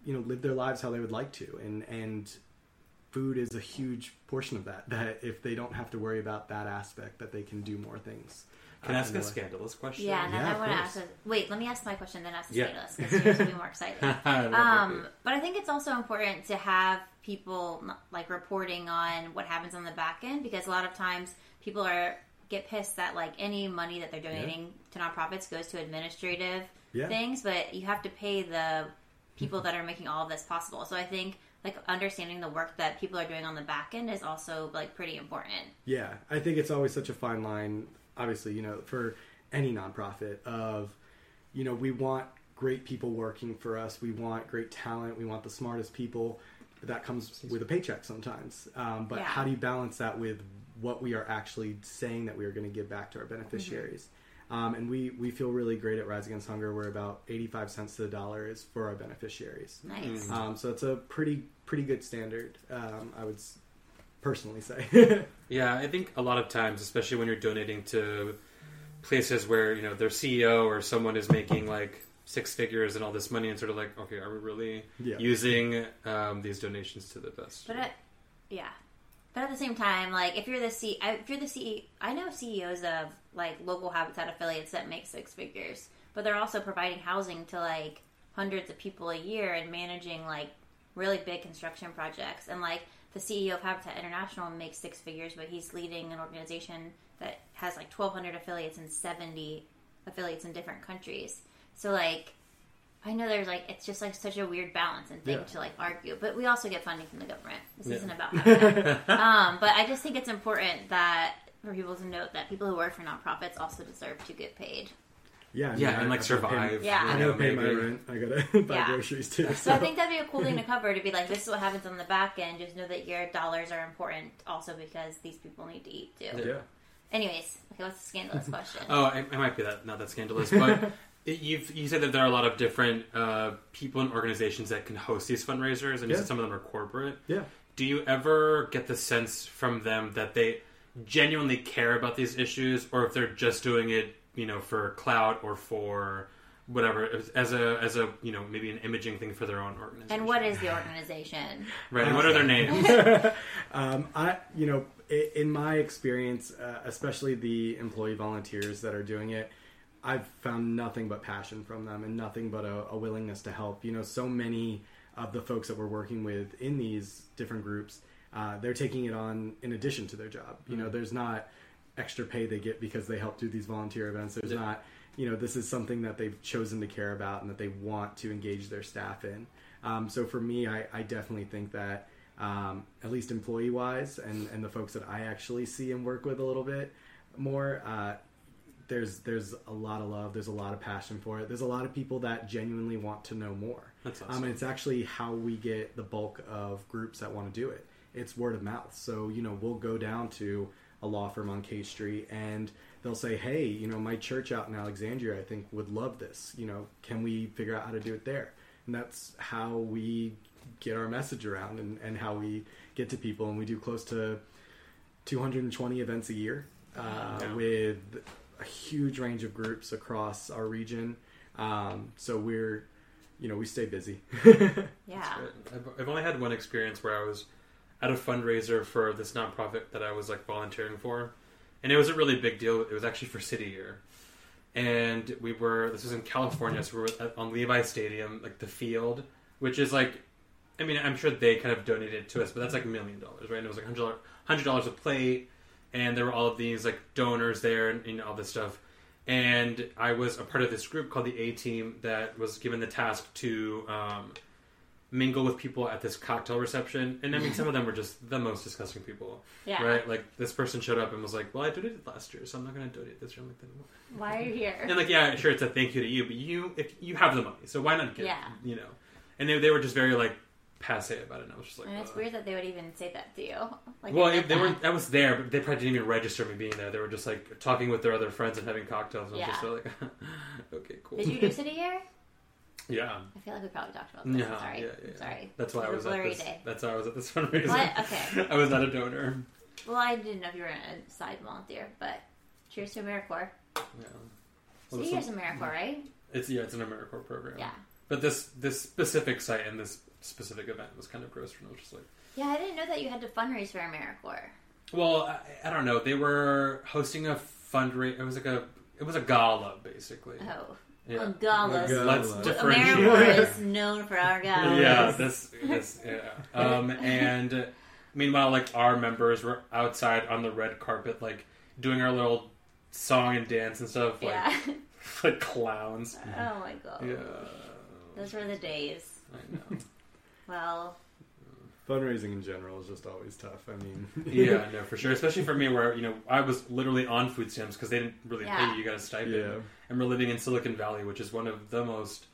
you know live their lives how they would like to and and food is a huge portion of that that if they don't have to worry about that aspect that they can do more things Can I uh, ask a life. scandalous question? Yeah, and then Yeah, I want to ask. A, wait, let me ask my question, then ask the Yeah. scandalous because yours will be more exciting. Um, but I think it's also important to have people like reporting on what happens on the back end because a lot of times people are get pissed that like any money that they're donating to nonprofits goes to administrative Yeah. things, but you have to pay the people that are making all of this possible. So I think like understanding the work that people are doing on the back end is also like pretty important. Yeah, I think it's always such a fine line. Obviously, you know, for any nonprofit, of you know, we want great people working for us. We want great talent. We want the smartest people. That comes with a paycheck sometimes. Um, but Yeah. how do you balance that with what we are actually saying that we are going to give back to our beneficiaries? Um, and we, we feel really great at Rise Against Hunger. We're about 85 cents to the dollar is for our beneficiaries. Nice. Um, so it's a pretty pretty good standard, um, I would personally say. Yeah, I think a lot of times, especially when you're donating to places where you know their CEO or someone is making like six figures and all this money, and sort of like, okay, are we really Yeah. using um, these donations to the best? But at, yeah, but at the same time, like if you're the C, if you're the C, I know CEOs of like local habitat affiliates that make six figures, but they're also providing housing to like hundreds of people a year and managing like really big construction projects. And like the CEO of Habitat International makes six figures, but he's leading an organization that has like 1,200 affiliates and 70 affiliates in different countries. So like. I know there's like it's just like such a weird balance and thing Yeah. to like argue, but we also get funding from the government. This Yeah. isn't about habitat. um, but I just think it's important that for people to note that people who work for nonprofits also deserve to get paid. Yeah, I yeah, mean, and like I gotta pay- survive. Yeah. I know, gotta pay my rent. I gotta buy Yeah. groceries too. So, So I think that'd be a cool thing to cover to be like, this is what happens on the back end. Just know that your dollars are important also because these people need to eat too. yeah, Anyways, okay, what's the scandalous question? Oh, it, it might be that not that scandalous, but it, you've you said that there are a lot of different uh, people and organizations that can host these fundraisers, and you Yeah. said some of them are corporate. yeah. Do you ever get the sense from them that they genuinely care about these issues, or if they're just doing it, you know, for clout or for whatever, as a as a you know maybe an imaging thing for their own organization? and what is the organization? right? And what are their names? Um, I, you know, in my experience, uh, especially the employee volunteers that are doing it, I've found nothing but passion from them and nothing but a, a willingness to help. You know, so many of the folks that we're working with in these different groups, uh, they're taking it on in addition to their job. You know, there's not extra pay they get because they help do these volunteer events. There's Yeah. not, you know, this is something that they've chosen to care about and that they want to engage their staff in. Um, so for me, I, I definitely think that um, at least employee wise and, and the folks that I actually see and work with a little bit more, uh, there's there's a lot of love, there's a lot of passion for it. There's a lot of people that genuinely want to know more. That's Um, awesome. and it's actually how we get the bulk of groups that want to do it it's word of mouth. So you know, we'll go down to a law firm on K Street and they'll say, "Hey, you know, my church out in Alexandria, I think would love this. You know, can we figure out how to do it there?" And that's how we get our message around and, and how we get to people. And we do close to 220 events a year uh, with a huge range of groups across our region. Um, so we're, you know, we stay busy. Yeah. I've, I've only had one experience where I was at a fundraiser for this nonprofit that I was like volunteering for, and it was a really big deal. It was actually for City Year, and we were. This was in California, so we were on Levi Stadium, like the field, which is like, I mean, I'm sure they kind of donated to us, but that's like a million dollars, right? And it was like hundred dollars a plate, and there were all of these like donors there, and know all this stuff. And I was a part of this group called the A Team that was given the task to um, mingle with people at this cocktail reception. And I mean, some of them were just the most disgusting people, Yeah. right? Like this person showed up and was like, "Well, I donated last year, so I'm not going to donate this year." I'm like, "Then? Why are you here? And like, yeah, sure, it's a thank you to you, but you, if you have the money, so why not give Yeah. you know? And they, they were just very like passe about it. And I was just like, And it's "Ugh." weird that they would even say that to you. Like, Well, I it, they weren't. I was there, but they probably didn't even register me being there. They were just like talking with their other friends and having cocktails. And I was Yeah. just like, okay, cool. Did you do City Year? yeah. I feel like we probably talked about this. Yeah, sorry. yeah, yeah. I'm sorry. That's why I was at this. day. That's why I was at this fundraiser. What? Okay. I was not a donor. Well, I didn't know if you were a side volunteer, but cheers to AmeriCorps. Yeah. Well, City one- AmeriCorps, right? It's yeah, it's an AmeriCorps program. Yeah. But this this specific site and this specific event was kind of gross for me. I was just like, Yeah, I didn't know that you had to fundraise for AmeriCorps. well, I, I don't know. They were hosting a fundraiser. It was like a it was a gala basically. Oh. Yeah. A gala. Let's Well, differentiate. AmeriCorps is known for our galas. yeah, this, this, yeah. Um, and meanwhile, like our members were outside on the red carpet, like doing our little song and dance and stuff, like Yeah. like clowns. oh my god. Yeah, Those were the days. I know. Well, Fundraising in general is just always tough. I mean, Yeah, no, for sure. Especially for me, where you know I was literally on food stamps because they didn't really Yeah. pay you. You got a stipend, yeah. and we're living in Silicon Valley, which is one of the most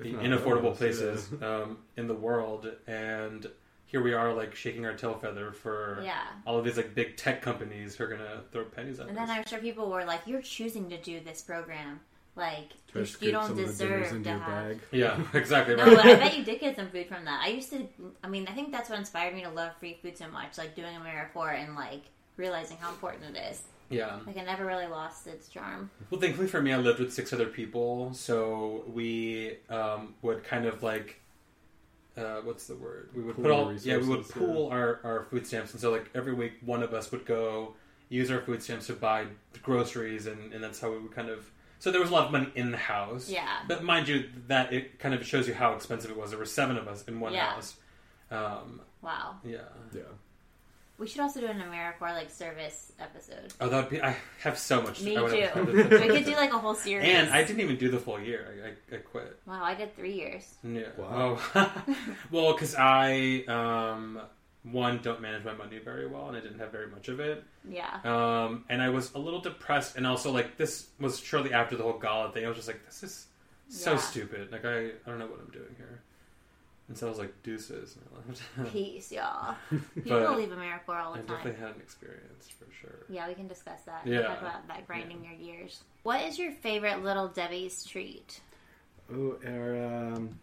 inaffordable most, places yeah. um, in the world, and here we are, like shaking our tail feather for yeah. all of these like big tech companies who are gonna throw pennies at And us. And then I'm sure people were like, "You're choosing to do this program. Like, Try you, don't some of the dinners deserve to your have." bag. yeah, exactly. No, but I bet you did get some food from that. I used to. I mean, I think that's what inspired me to love free food so much. Like doing AmeriCorps and like realizing how important it is. yeah. Like I never really lost its charm. Well, thankfully for me, I lived with six other people, so we um, would kind of like, uh, what's the word? We would Pool put all, yeah, we would yeah. pool our, our food stamps, and so like every week, one of us would go use our food stamps to buy groceries, and, and that's how we would kind of. So there was a lot of money in the house, Yeah. but mind you, that it kind of shows you how expensive it was. There were seven of us in one Yeah. house. Um, Wow. yeah. Yeah. We should also do an AmeriCorps like service episode. Oh, that would be. I have so much. Me I too. have- we could do like a whole series. and I didn't even do the full year. I, I, I quit. Wow, I did three years. Yeah. Wow. Oh. well, because I um, one don't manage my money very well, and I didn't have very much of it. Yeah. Um, and I was a little depressed, and also like this was shortly after the whole gala thing. I was just like, this is so Yeah. stupid. Like I, I don't know what I'm doing here. And so I was like, deuces. And I left. Peace, y'all. People leave america all I the time. I definitely had an experience for sure. Yeah, we can discuss that. Yeah. Talk about that grinding your gears. What is your favorite Little Debbie's treat? Oh, our um,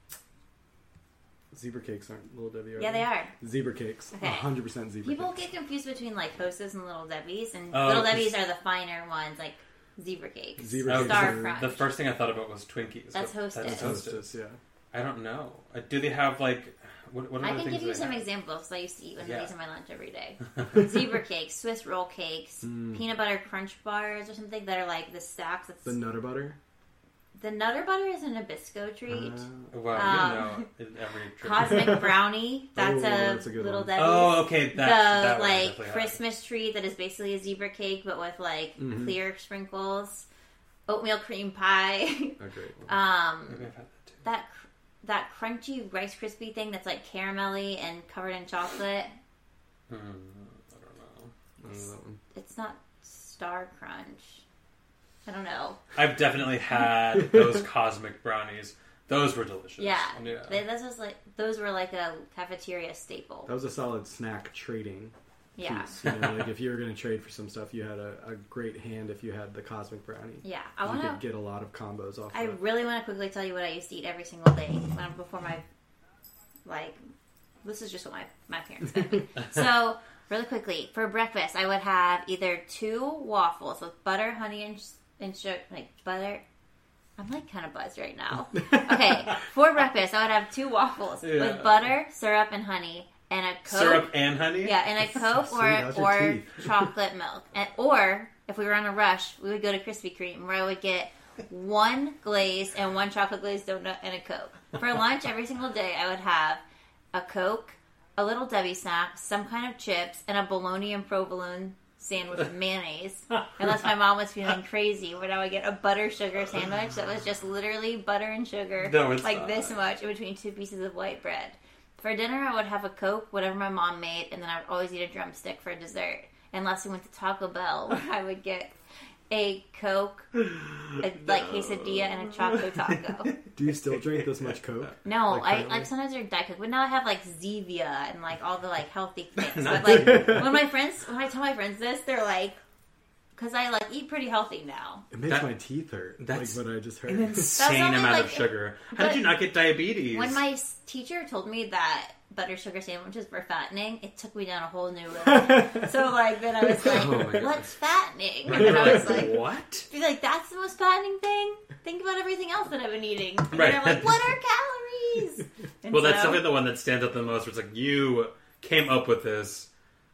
zebra cakes aren't little Debbie. Are Yeah, they are. Zebra cakes. Okay. hundred percent zebra. People cakes. get confused between like Hostess and Little Debbie's, and Oh, Little 'cause- Debbie's are the finer ones, like zebra cakes, Zebra Oh, cakes Star are- Crunch. The first thing I thought about was Twinkies. That's but Hostess. That's Hostess, Hostess. yeah. I don't know. Uh, Do they have like what? what I other can things give you some have? examples. I used to eat one Yeah. of these in my lunch every day. zebra cakes, Swiss roll cakes, Mm. peanut butter crunch bars, or something that are like the stacks. That's, The the, Nutter Butter. Nutter butter is a Nabisco treat. Uh, Wow, Um, you know every trip. Cosmic brownie. That's, Oh, a, that's a good little one. Debbie's. Oh, okay. That, the that like definitely had. Christmas tree that is basically a zebra cake, but with like Mhm. clear sprinkles. Oatmeal cream pie. a great um, Maybe I've had that too. that that crunchy Rice crispy thing that's like caramelly and covered in chocolate. Hmm, I don't know. I don't know that one. It's not Star Crunch. I don't know. I've definitely had those cosmic brownies. Those were delicious. Yeah, yeah. They- This was like those were like a cafeteria staple. That was a solid snack trading Yeah, piece. You know, like if you were going to trade for some stuff, you had a, a great hand if you had the cosmic brownie. yeah. I you want could to. get a lot of combos off. I of. really want to quickly tell you what I used to eat every single day when before my like. This is just what my my parents fed me. so really quickly for breakfast, I would have either two waffles with butter, honey, and and sugar, like butter. I'm like kind of buzzed right now. Okay, for breakfast, I would have two waffles Yeah. with butter, syrup, and honey, and a coke. Syrup and honey. Yeah, and a Coke Sweet, or or chocolate milk. And or if we were on a rush, we would go to Krispy Kreme where I would get one glazed and one chocolate glazed donut and a Coke. For lunch every single day I would have a Coke, a little Debbie snack, some kind of chips, and a bologna and provolone sandwich with mayonnaise. Unless my mom was feeling crazy, when I would get a butter sugar sandwich that was just literally butter and sugar, No, like not. this much in between two pieces of white bread. For dinner, I would have a Coke, whatever my mom made, and then I would always eat a drumstick for dessert. Unless we went to Taco Bell, I would get a Coke, a, like quesadilla, and a chocolate taco. Do you still drink this much Coke? No, Like I currently? like sometimes they're Diet Coke, but now I have like Zevia and like all the like healthy things. But like when my friends, when I tell my friends this, they're like, because I like eat pretty healthy now. It makes That- my teeth hurt. that's like what I just heard. An insane only, amount of like- sugar. How did you not get diabetes? When my teacher told me that butter sugar sandwiches were fattening, it took me down a whole new road. so like then I was like, Oh what's fattening? And then I was like, what? be like, that's the most fattening thing. Think about everything else that I've been eating. And Right. I'm like, what are calories? And Well, that's definitely the one that stands out the most. Where it's like you came up with this.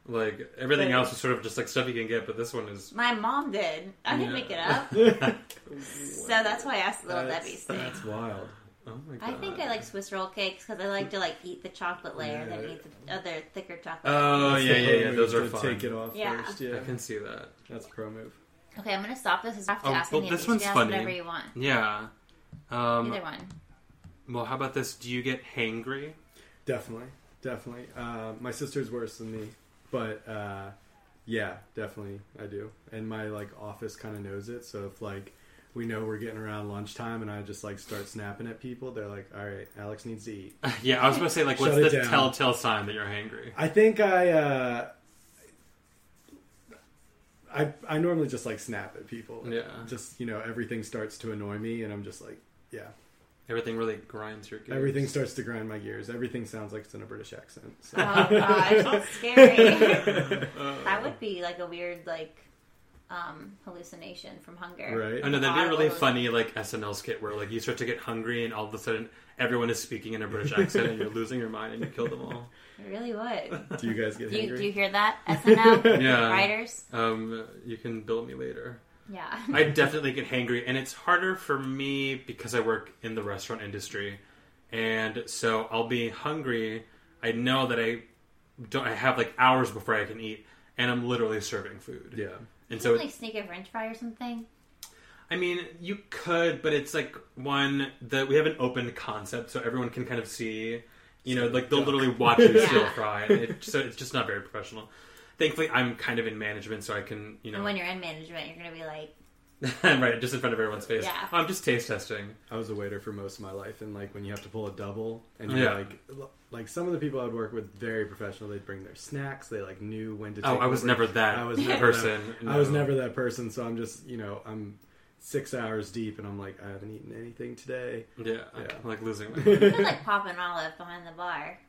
Like everything else is sort of just like stuff you can get, but this one is. My mom did. I didn't Yeah. make it up. So that's why I asked Little That's, Debbie's thing. that's wild. Oh my god. I think I like Swiss roll cakes because I like to like eat the chocolate layer and then eat the other thicker chocolate. Oh That's yeah, yeah, yeah. Those are to fun. Take it off Yeah. first. Yeah, I can see that. that's a pro move. Okay, I'm gonna stop this after Oh, asking well, you. this You one's can ask funny. Whatever you want. Yeah. Um, Either one. well, how about this? Do you get hangry? Definitely, definitely. Uh, my sister's worse than me, but uh, yeah, definitely I do. And my like office kind of knows it. So if like we know we're getting around lunchtime and I just like start snapping at people, they're like, "All right, Alex needs to eat." yeah, I was going to say like, what's Shut the down. telltale sign that you're hangry? I think I. Uh, I, I normally just like snap at people. Yeah. Just, you know, everything starts to annoy me and I'm just like, yeah. Everything really grinds your gears. Everything starts to grind my gears. Everything sounds like it's in a British accent. So. Oh gosh, that's scary. that would be like a weird like um hallucination from hunger. Right. I know that'd be a really funny like SNL skit where like you start to get hungry and all of a sudden everyone is speaking in a British accent and you're losing your mind and you kill them all. I really would. Do you guys get Do you, hungry? do you hear that? SNL Yeah. writers. Um, you can bill me later. Yeah. I definitely get hangry, and it's harder for me because I work in the restaurant industry, and so I'll be hungry. I know that I don't. I have like hours before I can eat, and I'm literally serving food. yeah. And So so like sneak a French fry or something. I mean, you could, but it's like one that we have an open concept, so everyone can kind of see. You know, like they'll literally watch you Yeah. still fry, and it, so it's just not very professional. Thankfully, I'm kind of in management, so I can, you know, And when you're in management, you're gonna be like, right, just in front of everyone's face. Yeah. I'm just taste testing. I was a waiter for most of my life, and like when you have to pull a double, and you're Yeah. like, like some of the people I'd work with, very professional. They'd bring their snacks. They like knew when to. Oh, I was over. never that I was never person. That, I was no. never that person. So I'm just, you know, I'm six hours deep, and I'm like, I haven't eaten anything today. Yeah, Yeah. I'm like losing my. you could like pop an olive behind the bar.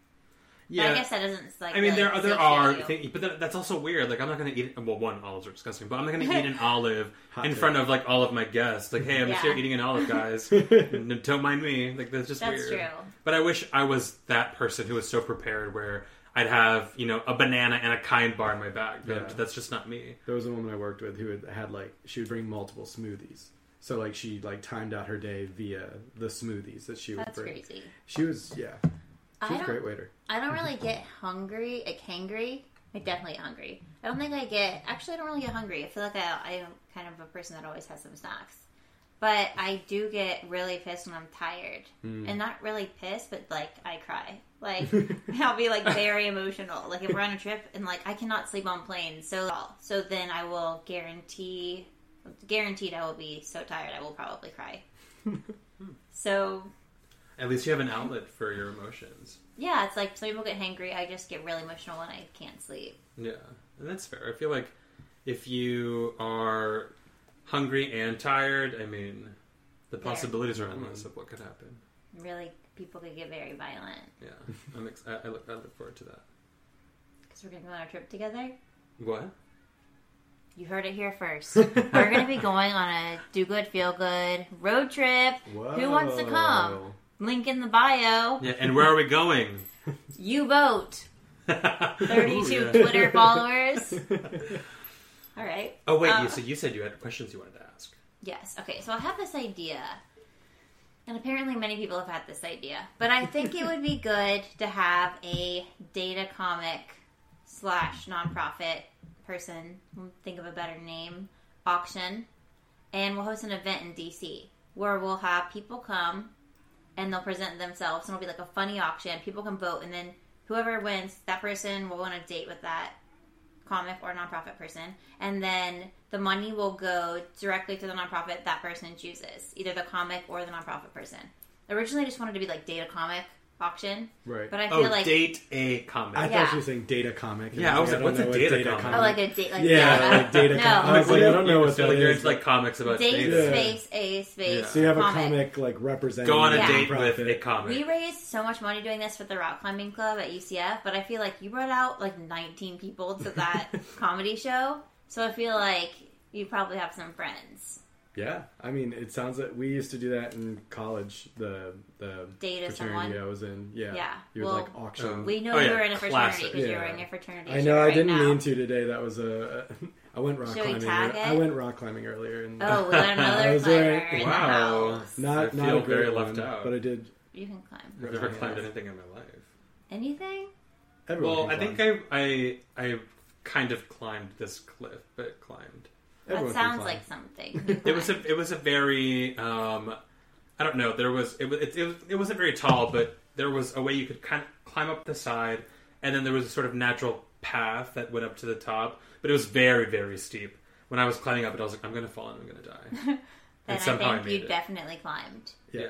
But yeah, I guess that doesn't like. I mean, there are there satiate are, you. things, but that, that's also weird. Like, I'm not going to eat. Well, one olives are disgusting, but I'm not going to eat an olive in front of like all of my guests. Like, hey, I'm just here eating an olive, guys. Don't mind me. Like, that's just That's weird. true. But I wish I was that person who was so prepared, where I'd have you know a banana and a kind bar in my bag. But Yeah. That's just not me. There was a woman I worked with who had, had like she would bring multiple smoothies. So like she like timed out her day via the smoothies that she would That's bring. crazy. She was yeah, I a don't. great waiter. I don't really get hungry, like hangry. I definitely get hungry. I don't think I get. Actually, I don't really get hungry. I feel like I, I'm kind of a person that always has some snacks. But I do get really pissed when I'm tired, and not really pissed, but like I cry. Like I'll be like very emotional. Like if we're on a trip and like I cannot sleep on planes, so so then I will guarantee, guaranteed I will be so tired I will probably cry. so At least you have an outlet for your emotions. Yeah, it's like some people get hangry. I just get really emotional when I can't sleep. Yeah, and that's fair. I feel like if you are hungry and tired, I mean, the possibilities are endless mm-hmm. of what could happen. Really, people could get very violent Yeah, I'm ex- I, I, look, I look forward to that. because we're gonna go on our trip together. What? You heard it here first. we're gonna be going on a do good, feel good road trip. Who wants to come? Link in the bio. Yeah, and where are we going? You vote. Thirty-two Ooh, yeah. Twitter followers. All right. Oh wait, Uh, you, so you said you had questions you wanted to ask. Yes. Okay. So I have this idea, and apparently many people have had this idea, but I think it would be good to have a data comic slash nonprofit person. Think of a better name. Auction, and we'll host an event in DC where we'll have people come and they'll present themselves, and it'll be like a funny auction. People can vote, and then whoever wins, that person will want a date with that comic or nonprofit person, and then the money will go directly to the nonprofit that person chooses, either the comic or the nonprofit person. Originally, I just wanted to be like data comic auction, Right. but I Oh, feel like date a comic. I Yeah. thought you were saying data comic. and Yeah, I was like, what's a know what data comic? oh, like a date, like yeah, data. like data No. comic. I was like, I don't know what so that like is. into like comics about date data. Space a space. Yeah. So you have a comic. comic like representing. Go on a Yeah. date with nonprofit. a comic. We raised so much money doing this for the rock climbing club at UCF, but I feel like you brought out like 19 people to that comedy show, so I feel like you probably have some friends. Yeah, I mean, it sounds like we used to do that in college. The the Data fraternity someone. I was in. Yeah, Yeah, You would well, like auction. um, We know Oh, you yeah, were in a fraternity classic. because you're Yeah. wearing a fraternity. I shirt know. I right didn't now. mean to today. That was a. I went rock Should we climbing. tag I went rock climbing earlier. And Oh, we got I another was climber wearing- in Wow. the house. not I not feel a great very one, left out. but I did. You can climb I've never climbed anything in my life. anything. Everyone Well, I think. I, I I kind of climbed this cliff, but climbed. Everyone that sounds like something. It was a it was a very um, I don't know. There was it was it, it was it wasn't very tall, but there was a way you could kind of climb up the side, and then there was a sort of natural path that went up to the top, but it was very very steep. When I was climbing up it, I was like, I'm gonna fall and I'm gonna die. then and I somehow I think made you it. definitely climbed. yeah. Yeah.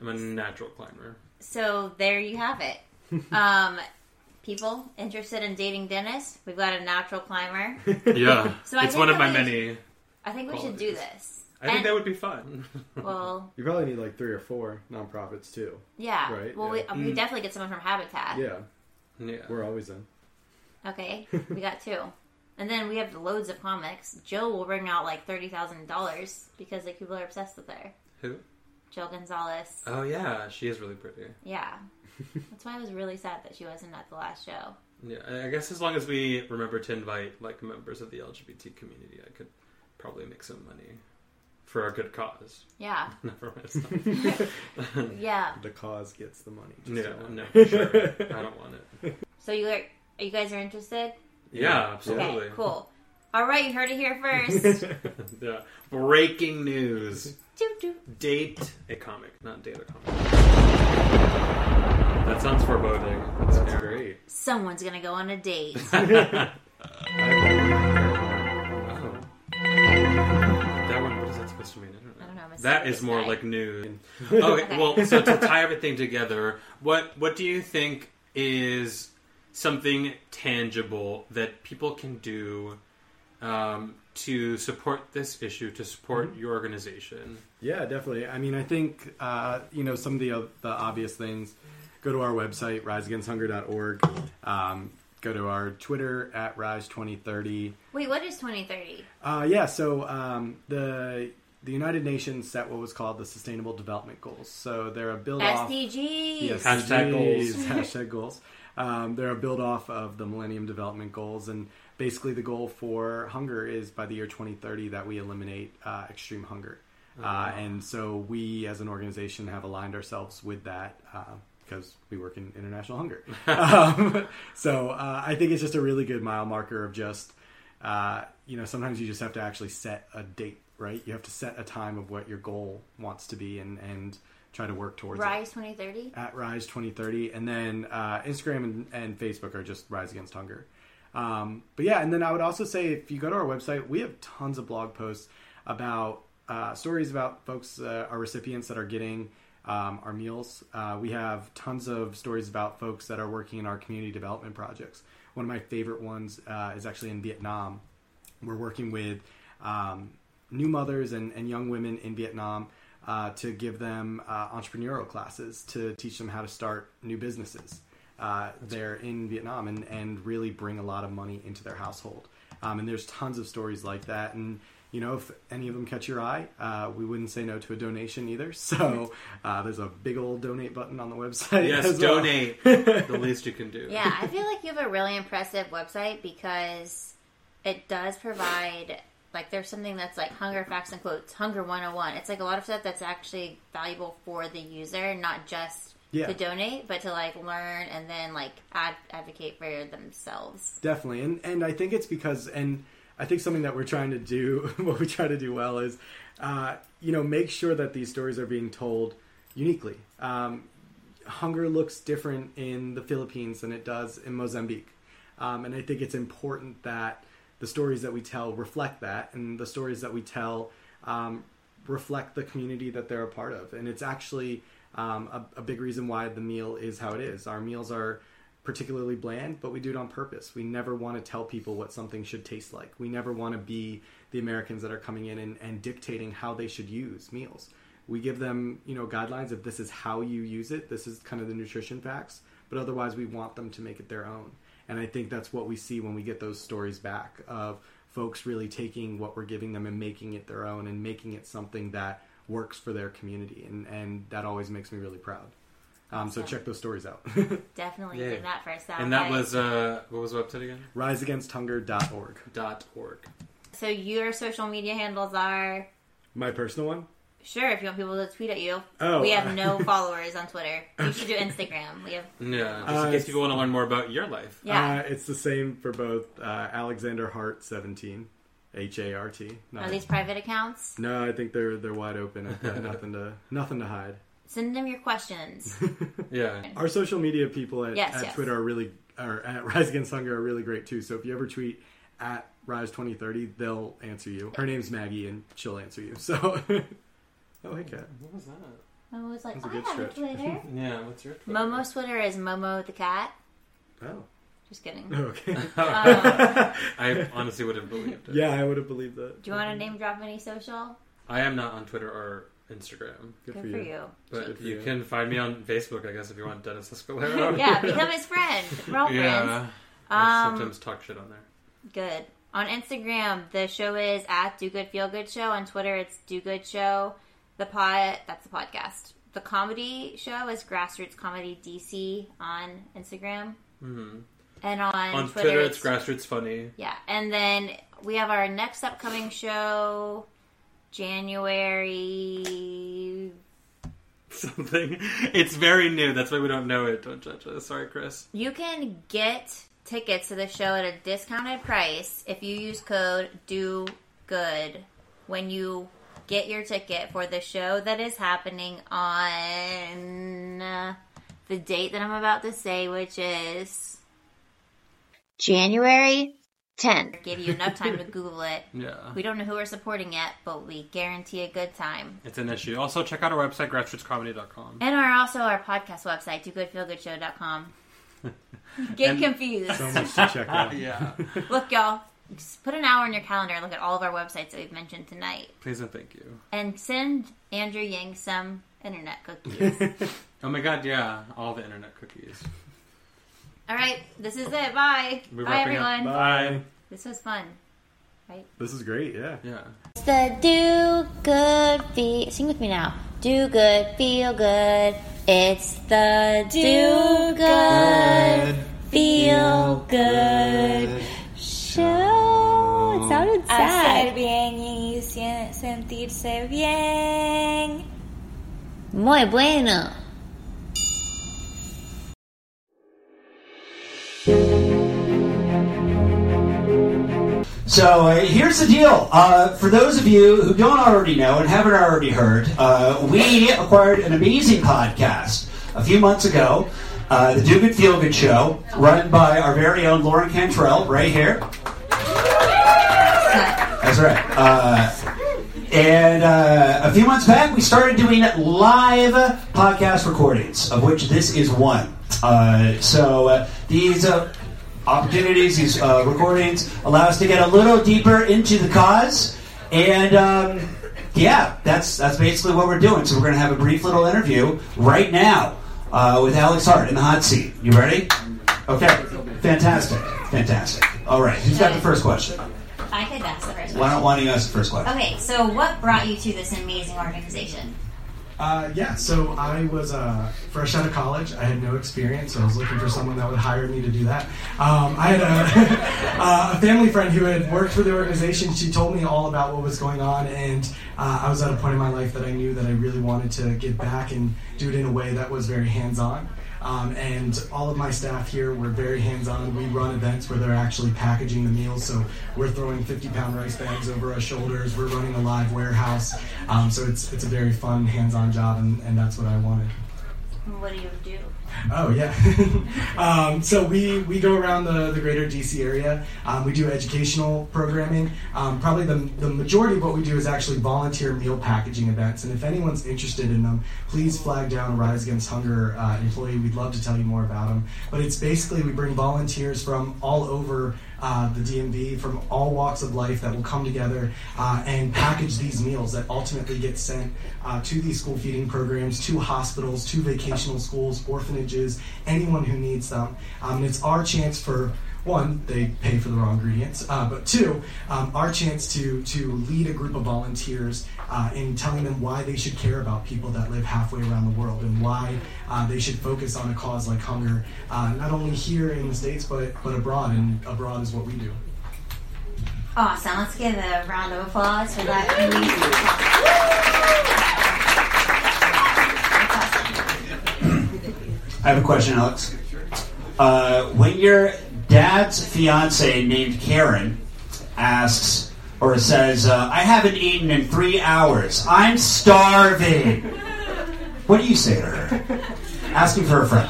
I'm a natural climber. So there you have it. um, people interested in dating Dennis, we've got a natural climber. Yeah, So I it's one of my we- many. I think we should do this. I think that would be fun. Well, You probably need like three or four nonprofits too. yeah. Right, Well, yeah. we, we definitely get someone from Habitat. Yeah, yeah. we're always in. Okay, we got two. And then we have loads of comics. Jill will bring out like thirty thousand dollars because like people are obsessed with her. Who? Jill Gonzalez. Oh yeah, she is really pretty. Yeah. That's why I was really sad that she wasn't at the last show. Yeah, I I guess as long as we remember to invite like members of the LGBT community, I could probably make some money for a good cause, Yeah. not for myself. Yeah. The cause gets the money. yeah, don't no, sure. I don't want it. So you are, you guys are interested? Yeah, absolutely. Okay, cool. All right, you heard it here first. yeah. Breaking news: Doop, doop. date a comic, not date a comic. That sounds foreboding. That's scary. great. Someone's gonna go on a date. Oh. That one, what is that supposed to mean? I don't know. I don't know. I'm a That is serious more guy. like news. okay, Okay. well, so to tie everything together, what what do you think is something tangible that people can do um, to support this issue, to support Mm-hmm. your organization? Yeah, definitely. I mean, I think uh, you know some of the uh, the obvious things. Go to our website, riseagainsthunger.org. Um, go to our Twitter at rise2030. Wait, what is 2030? Uh, yeah, so um, the the United Nations set what was called the Sustainable Development Goals. So they're a build off. SDGs. Yes, Hashtag goals. hashtag goals. Um, they're a build off of the Millennium Development Goals, and basically the goal for hunger is by the year 2030 that we eliminate uh, extreme hunger. Uh, and so we, as an organization, have aligned ourselves with that uh, because we work in international hunger. um, so uh, I think it's just a really good mile marker of just, uh, you know, sometimes you just have to actually set a date, right? You have to set a time of what your goal wants to be and, and try to work towards it Rise 2030? at Rise 2030, and then uh, Instagram and, and Facebook are just Rise Against Hunger. Um, but yeah, and then I would also say if you go to our website, we have tons of blog posts about uh, stories about folks, uh, our recipients that are getting um, our meals. Uh, we have tons of stories about folks that are working in our community development projects. One of my favorite ones uh, is actually in Vietnam. We're working with um, new mothers and, and young women in Vietnam uh, to give them uh, entrepreneurial classes to teach them how to start new businesses uh, there in Vietnam and, and really bring a lot of money into their household. Um, and there's tons of stories like that. And, you know, if any of them catch your eye, uh, we wouldn't say no to a donation either. So uh, there's a big old donate button on the website. Yes, as well. donate. the least you can do. Yeah, I feel like you have a really impressive website because it does provide like there's something that's like hunger facts and quotes, hunger 101. It's like a lot of stuff that's actually valuable for the user, not just Yeah. to donate, but to like learn and then like ad- advocate for themselves. Definitely, and and I think it's because, and I think something that we're trying to do, what we try to do well is, uh, you know, make sure that these stories are being told uniquely. Um, hunger looks different in the Philippines than it does in Mozambique, um, and I think it's important that the stories that we tell reflect that, and the stories that we tell um, reflect the community that they're a part of. And it's actually um, a, a big reason why the meal is how it is. Our meals are particularly bland, but we do it on purpose. We never want to tell people what something should taste like. We never want to be the Americans that are coming in and, and dictating how they should use meals. We give them, you know, guidelines of this is how you use it. This is kind of the nutrition facts, but otherwise we want them to make it their own. And I think that's what we see when we get those stories back of folks really taking what we're giving them and making it their own and making it something that works for their community. And, and that always makes me really proud. Um, so Awesome. check those stories out. Definitely Yeah. did that first. And that was uh, what was the website again? RiseAgainstHunger.org. Dot org. so. Your social media handles are My personal one? sure if you want people to tweet at you. Oh. we have no followers on Twitter. You should do Instagram. We have Yeah, just Uh, in case people want to learn more about your life. yeah. Uh, it's the same for both uh, Alexander Hart 17, H A R T. Are these private accounts? No, I think they're they're wide open. Nothing to nothing to hide. Send them your questions. Yeah. Our social media people at, Yes, at yes. Twitter are really, or at Rise Against Hunger are really great too. So if you ever tweet at Rise 2030, they'll answer you. Her name's Maggie, and she'll answer you. So, oh hey cat. What was that? Momo was like, That's a I good have a stretch. Twitter. Yeah, what's your Twitter? Momo's Twitter is Momo the cat. Oh, Just kidding. okay. Um, I honestly would have believed it. yeah, I would have believed that. do you want to name drop any social? I am not on Twitter or Instagram. Good, Good for you. But Good you you. can find me on Facebook, I guess, if you want Dennis Escalero. yeah, become his friend. We're all friends. Yeah. I Um, sometimes talk shit on there. Good. On Instagram, the show is at Do Good Feel Good Show. On Twitter, it's Do Good Show. The pod, that's the podcast. The comedy show is Grassroots Comedy DC on Instagram. hmm And on, On Twitter, Twitter, it's Grassroots Funny. Yeah, and then we have our next upcoming show, January. Something. It's very new. That's why we don't know it. Don't judge us. Sorry, Chris. You can get tickets to the show at a discounted price if you use code Do Good when you get your ticket for the show that is happening on the date that I'm about to say, which is January 10th. Give you enough time to Google it. Yeah. We don't know who we're supporting yet, but we guarantee a good time. It's an issue. Also, check out our website, grassrootscomedy.com. And our also our podcast website, dogoodfeelgoodshow.com. Get And- confused. So much to check out. yeah. Look, y'all, just put an hour in your calendar and look at all of our websites that we've mentioned tonight. Please and thank you. And send Andrew Yang some internet cookies. Oh my god, yeah. All the internet cookies. All right, this is it. Bye. We're Bye, wrapping up. everyone. Bye. This was fun. Right? This is great. Yeah. Yeah. It's the do good feel. Sing with me now. Do good, feel good. It's the do good, feel good show. It sounded Hacer sad. bien y sen- sentirse bien. Muy bueno. So uh, here's the deal. Uh, for those of you who don't already know and haven't already heard, uh, we acquired an amazing podcast a few months ago, uh, the Do Good Feel Good Show, run by our very own Lauren Cantrell, right here. That's right. Uh, And uh, a few months back, we started doing live podcast recordings, of which this is one. So these opportunities, these uh, recordings, allow us to get a little deeper into the cause. And um, yeah, that's that's basically what we're doing. So we're going to have a brief little interview right now uh, with Alex Hart in the hot seat. You ready? Okay, fantastic, fantastic. All right, who's got the first question? I could ask the first Why question. don't, why don't you ask the first question? Okay, so what brought you to this amazing organization? Uh, yeah, so I was uh, fresh out of college. I had no experience, so I was looking for someone that would hire me to do that. Um, I had a, uh, a family friend who had worked for the organization. She told me all about what was going on, and uh, I was at a point in my life that I knew that I really wanted to give back and do it in a way that was very hands on. Um, and all of my staff here were very hands-on. We run events where they're actually packaging the meals, so we're throwing 50-pound rice bags over our shoulders. We're running a live warehouse, um, so it's it's a very fun, hands-on job, and, and that's what I wanted. What do you do? Oh yeah. um, so we, we go around the, the greater DC area. Um, we do educational programming. Um, probably the, the majority of what we do is actually volunteer meal packaging events. And if anyone's interested in them, please flag down Rise Against Hunger uh, employee. We'd love to tell you more about them. But it's basically we bring volunteers from all over uh, the DMV from all walks of life that will come together uh, and package these meals that ultimately get sent uh, to these school feeding programs, to hospitals, to vacational schools, orphanages, anyone who needs them. Um, and it's our chance for one, they pay for the raw ingredients, uh, but two, um, our chance to to lead a group of volunteers uh, in telling them why they should care about people that live halfway around the world and why uh, they should focus on a cause like hunger, uh, not only here in the states but but abroad. And abroad is what we do. Awesome. Let's give a round of applause for that. I have a question, Alex. Uh, when your dad's fiance named Karen asks or says, uh, "I haven't eaten in three hours. I'm starving," what do you say to her? Asking for a friend.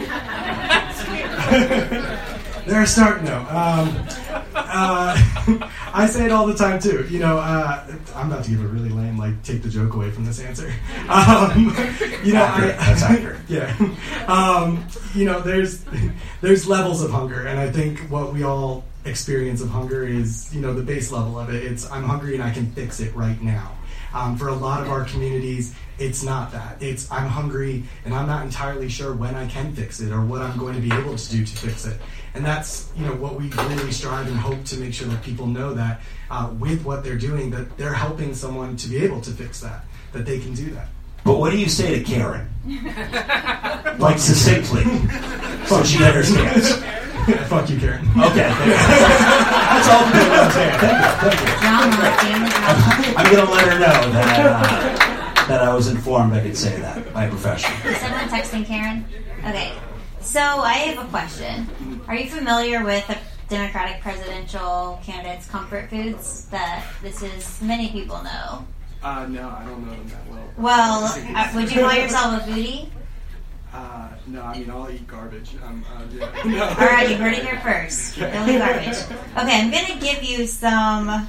They're starting though. Um, uh, I say it all the time too. You know, uh, I'm about to give a really lame, like, take the joke away from this answer. Um, you know, Accurate. I, That's accurate. yeah. Um, you know, there's there's levels of hunger, and I think what we all experience of hunger is, you know, the base level of it. It's I'm hungry and I can fix it right now. Um, for a lot of our communities, it's not that. It's I'm hungry and I'm not entirely sure when I can fix it or what I'm going to be able to do to fix it. And that's you know what we really strive and hope to make sure that people know that uh, with what they're doing, that they're helping someone to be able to fix that, that they can do that. But what do you say to Karen? like succinctly, so she understands. Fuck you, Karen. Okay, thank you. that's all I'm gonna say. Thank you, thank you. John Martin. I'm gonna let her know that uh, that I was informed I could say that by a professional. Is someone texting Karen? Okay. So I have a question. Are you familiar with the Democratic presidential candidate's comfort foods? That this is many people know. Uh, no, I don't know them that well. Well, uh, would you call yourself a foodie? Uh, no, I mean I'll eat garbage. Um, uh, yeah. no. All right, you heard it here first. Don't eat garbage. Okay, I'm gonna give you some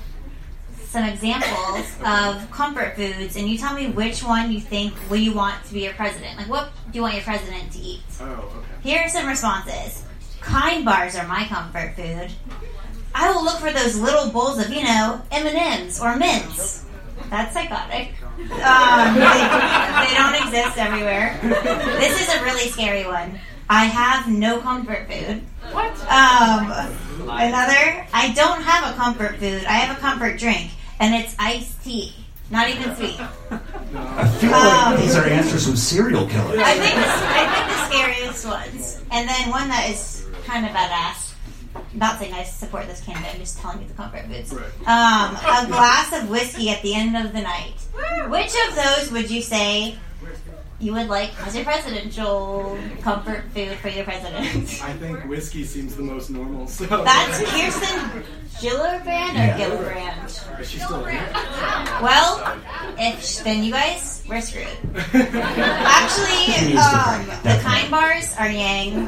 some examples of comfort foods, and you tell me which one you think will you want to be your president. Like, what do you want your president to eat? Oh, okay. Here are some responses. Kind bars are my comfort food. I will look for those little bowls of, you know, M and M's or mints. That's psychotic. Um, they, they don't exist everywhere. This is a really scary one. I have no comfort food. What? Um, another. I don't have a comfort food. I have a comfort drink, and it's iced tea. Not even sweet. I feel like Um, these are answers from serial killers. I think the, I think the scariest ones, and then one that is kind of badass. I'm not saying I support this candidate. I'm just telling you the comfort foods. Um, a glass of whiskey at the end of the night. Which of those would you say you would like as your presidential comfort food for your president? I think whiskey seems the most normal. So That's Kirsten Gillibrand or Yeah. Gillibrand? Is she still in? Well, if then you guys we're screwed. Actually, She needs to um, the kind bars are Yang.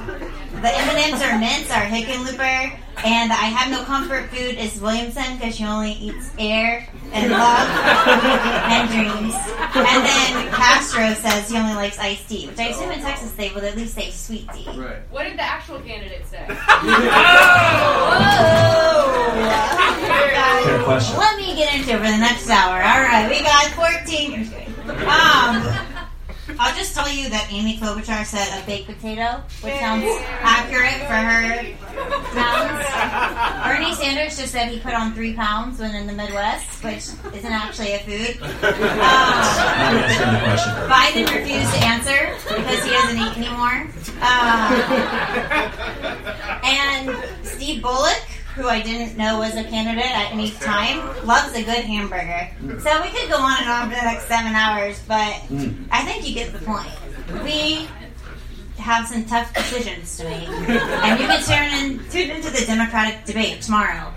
the M&Ms are mints are Hickenlooper, and I have no comfort food is Williamson because she only eats air and love and dreams. And then Castro says he only likes iced tea, which I assume in Texas they would at least say sweet tea. Right. What did the actual candidate say? Fair question. Let me get into it for the next hour. All right, we got 14. Um, I'll just tell you that Amy Klobuchar said a baked potato, which sounds accurate for her pounds. Bernie Sanders just said he put on three pounds when in the Midwest, which isn't actually a food. Um, I'm asking the question. Biden refused to answer because he doesn't eat anymore. Um, and Steve Bullock, who I didn't know was a candidate at any time, loves a good hamburger. So we could go on and on for the next seven hours, but hmm. I think you get the point. We have some tough decisions to make, and you can tune in tune into the Democratic debate tomorrow.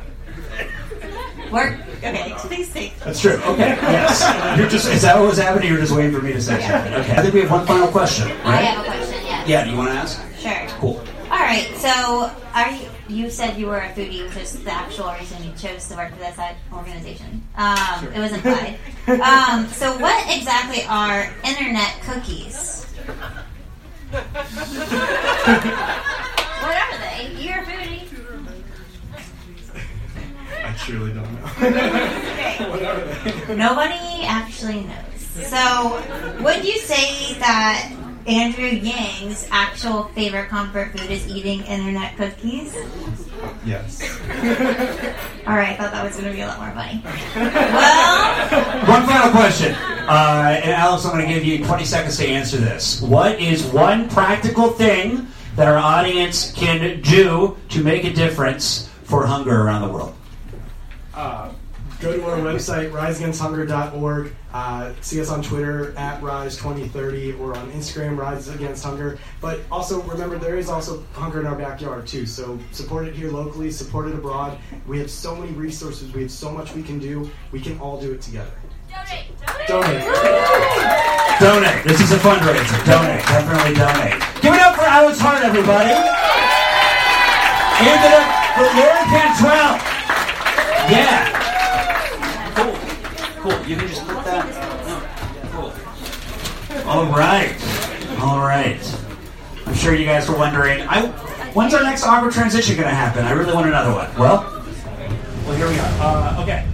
Work. Okay, please take. That's true. Okay. Yes. You're just is that what was happening? You're just waiting for me to say something. Okay. I think we have one final question, I have a question. Yes. Yeah. Do you want to ask? Sure. Cool. All right. So, are you? You said you were a foodie, which is the actual reason you chose to work for this organization. Um, It was implied. um, so, what exactly are internet cookies? what are they? You're a foodie. I truly don't know. what are they? Nobody actually knows. So, would you say that Andrew Yang's actual favorite comfort food is eating internet cookies? yes. All right, I thought that was going to be a lot more funny. Well, One final question, uh, and Alex, I'm going to give you 20 seconds to answer this. What is one practical thing that our audience can do to make a difference for hunger around the world? Uh, go to our website, riseagainsthunger.org. Uh, see us on Twitter at Rise2030 or on Instagram, Rise Against Hunger. But also remember, there is also hunger in our backyard too. So support it here locally, support it abroad. We have so many resources. We have so much we can do. We can all do it together. Donate. Donate. Donate. This is a fundraiser. Donate. Definitely donate. Give it up for Alex Hart, everybody. Give it up for Lauren Cantrell. Yeah. You can just put that. No. Cool. All right. All right. I'm sure you guys were wondering, I, when's our next Arbor transition going to happen? I really want another one. Well, well, here we are. Uh, okay.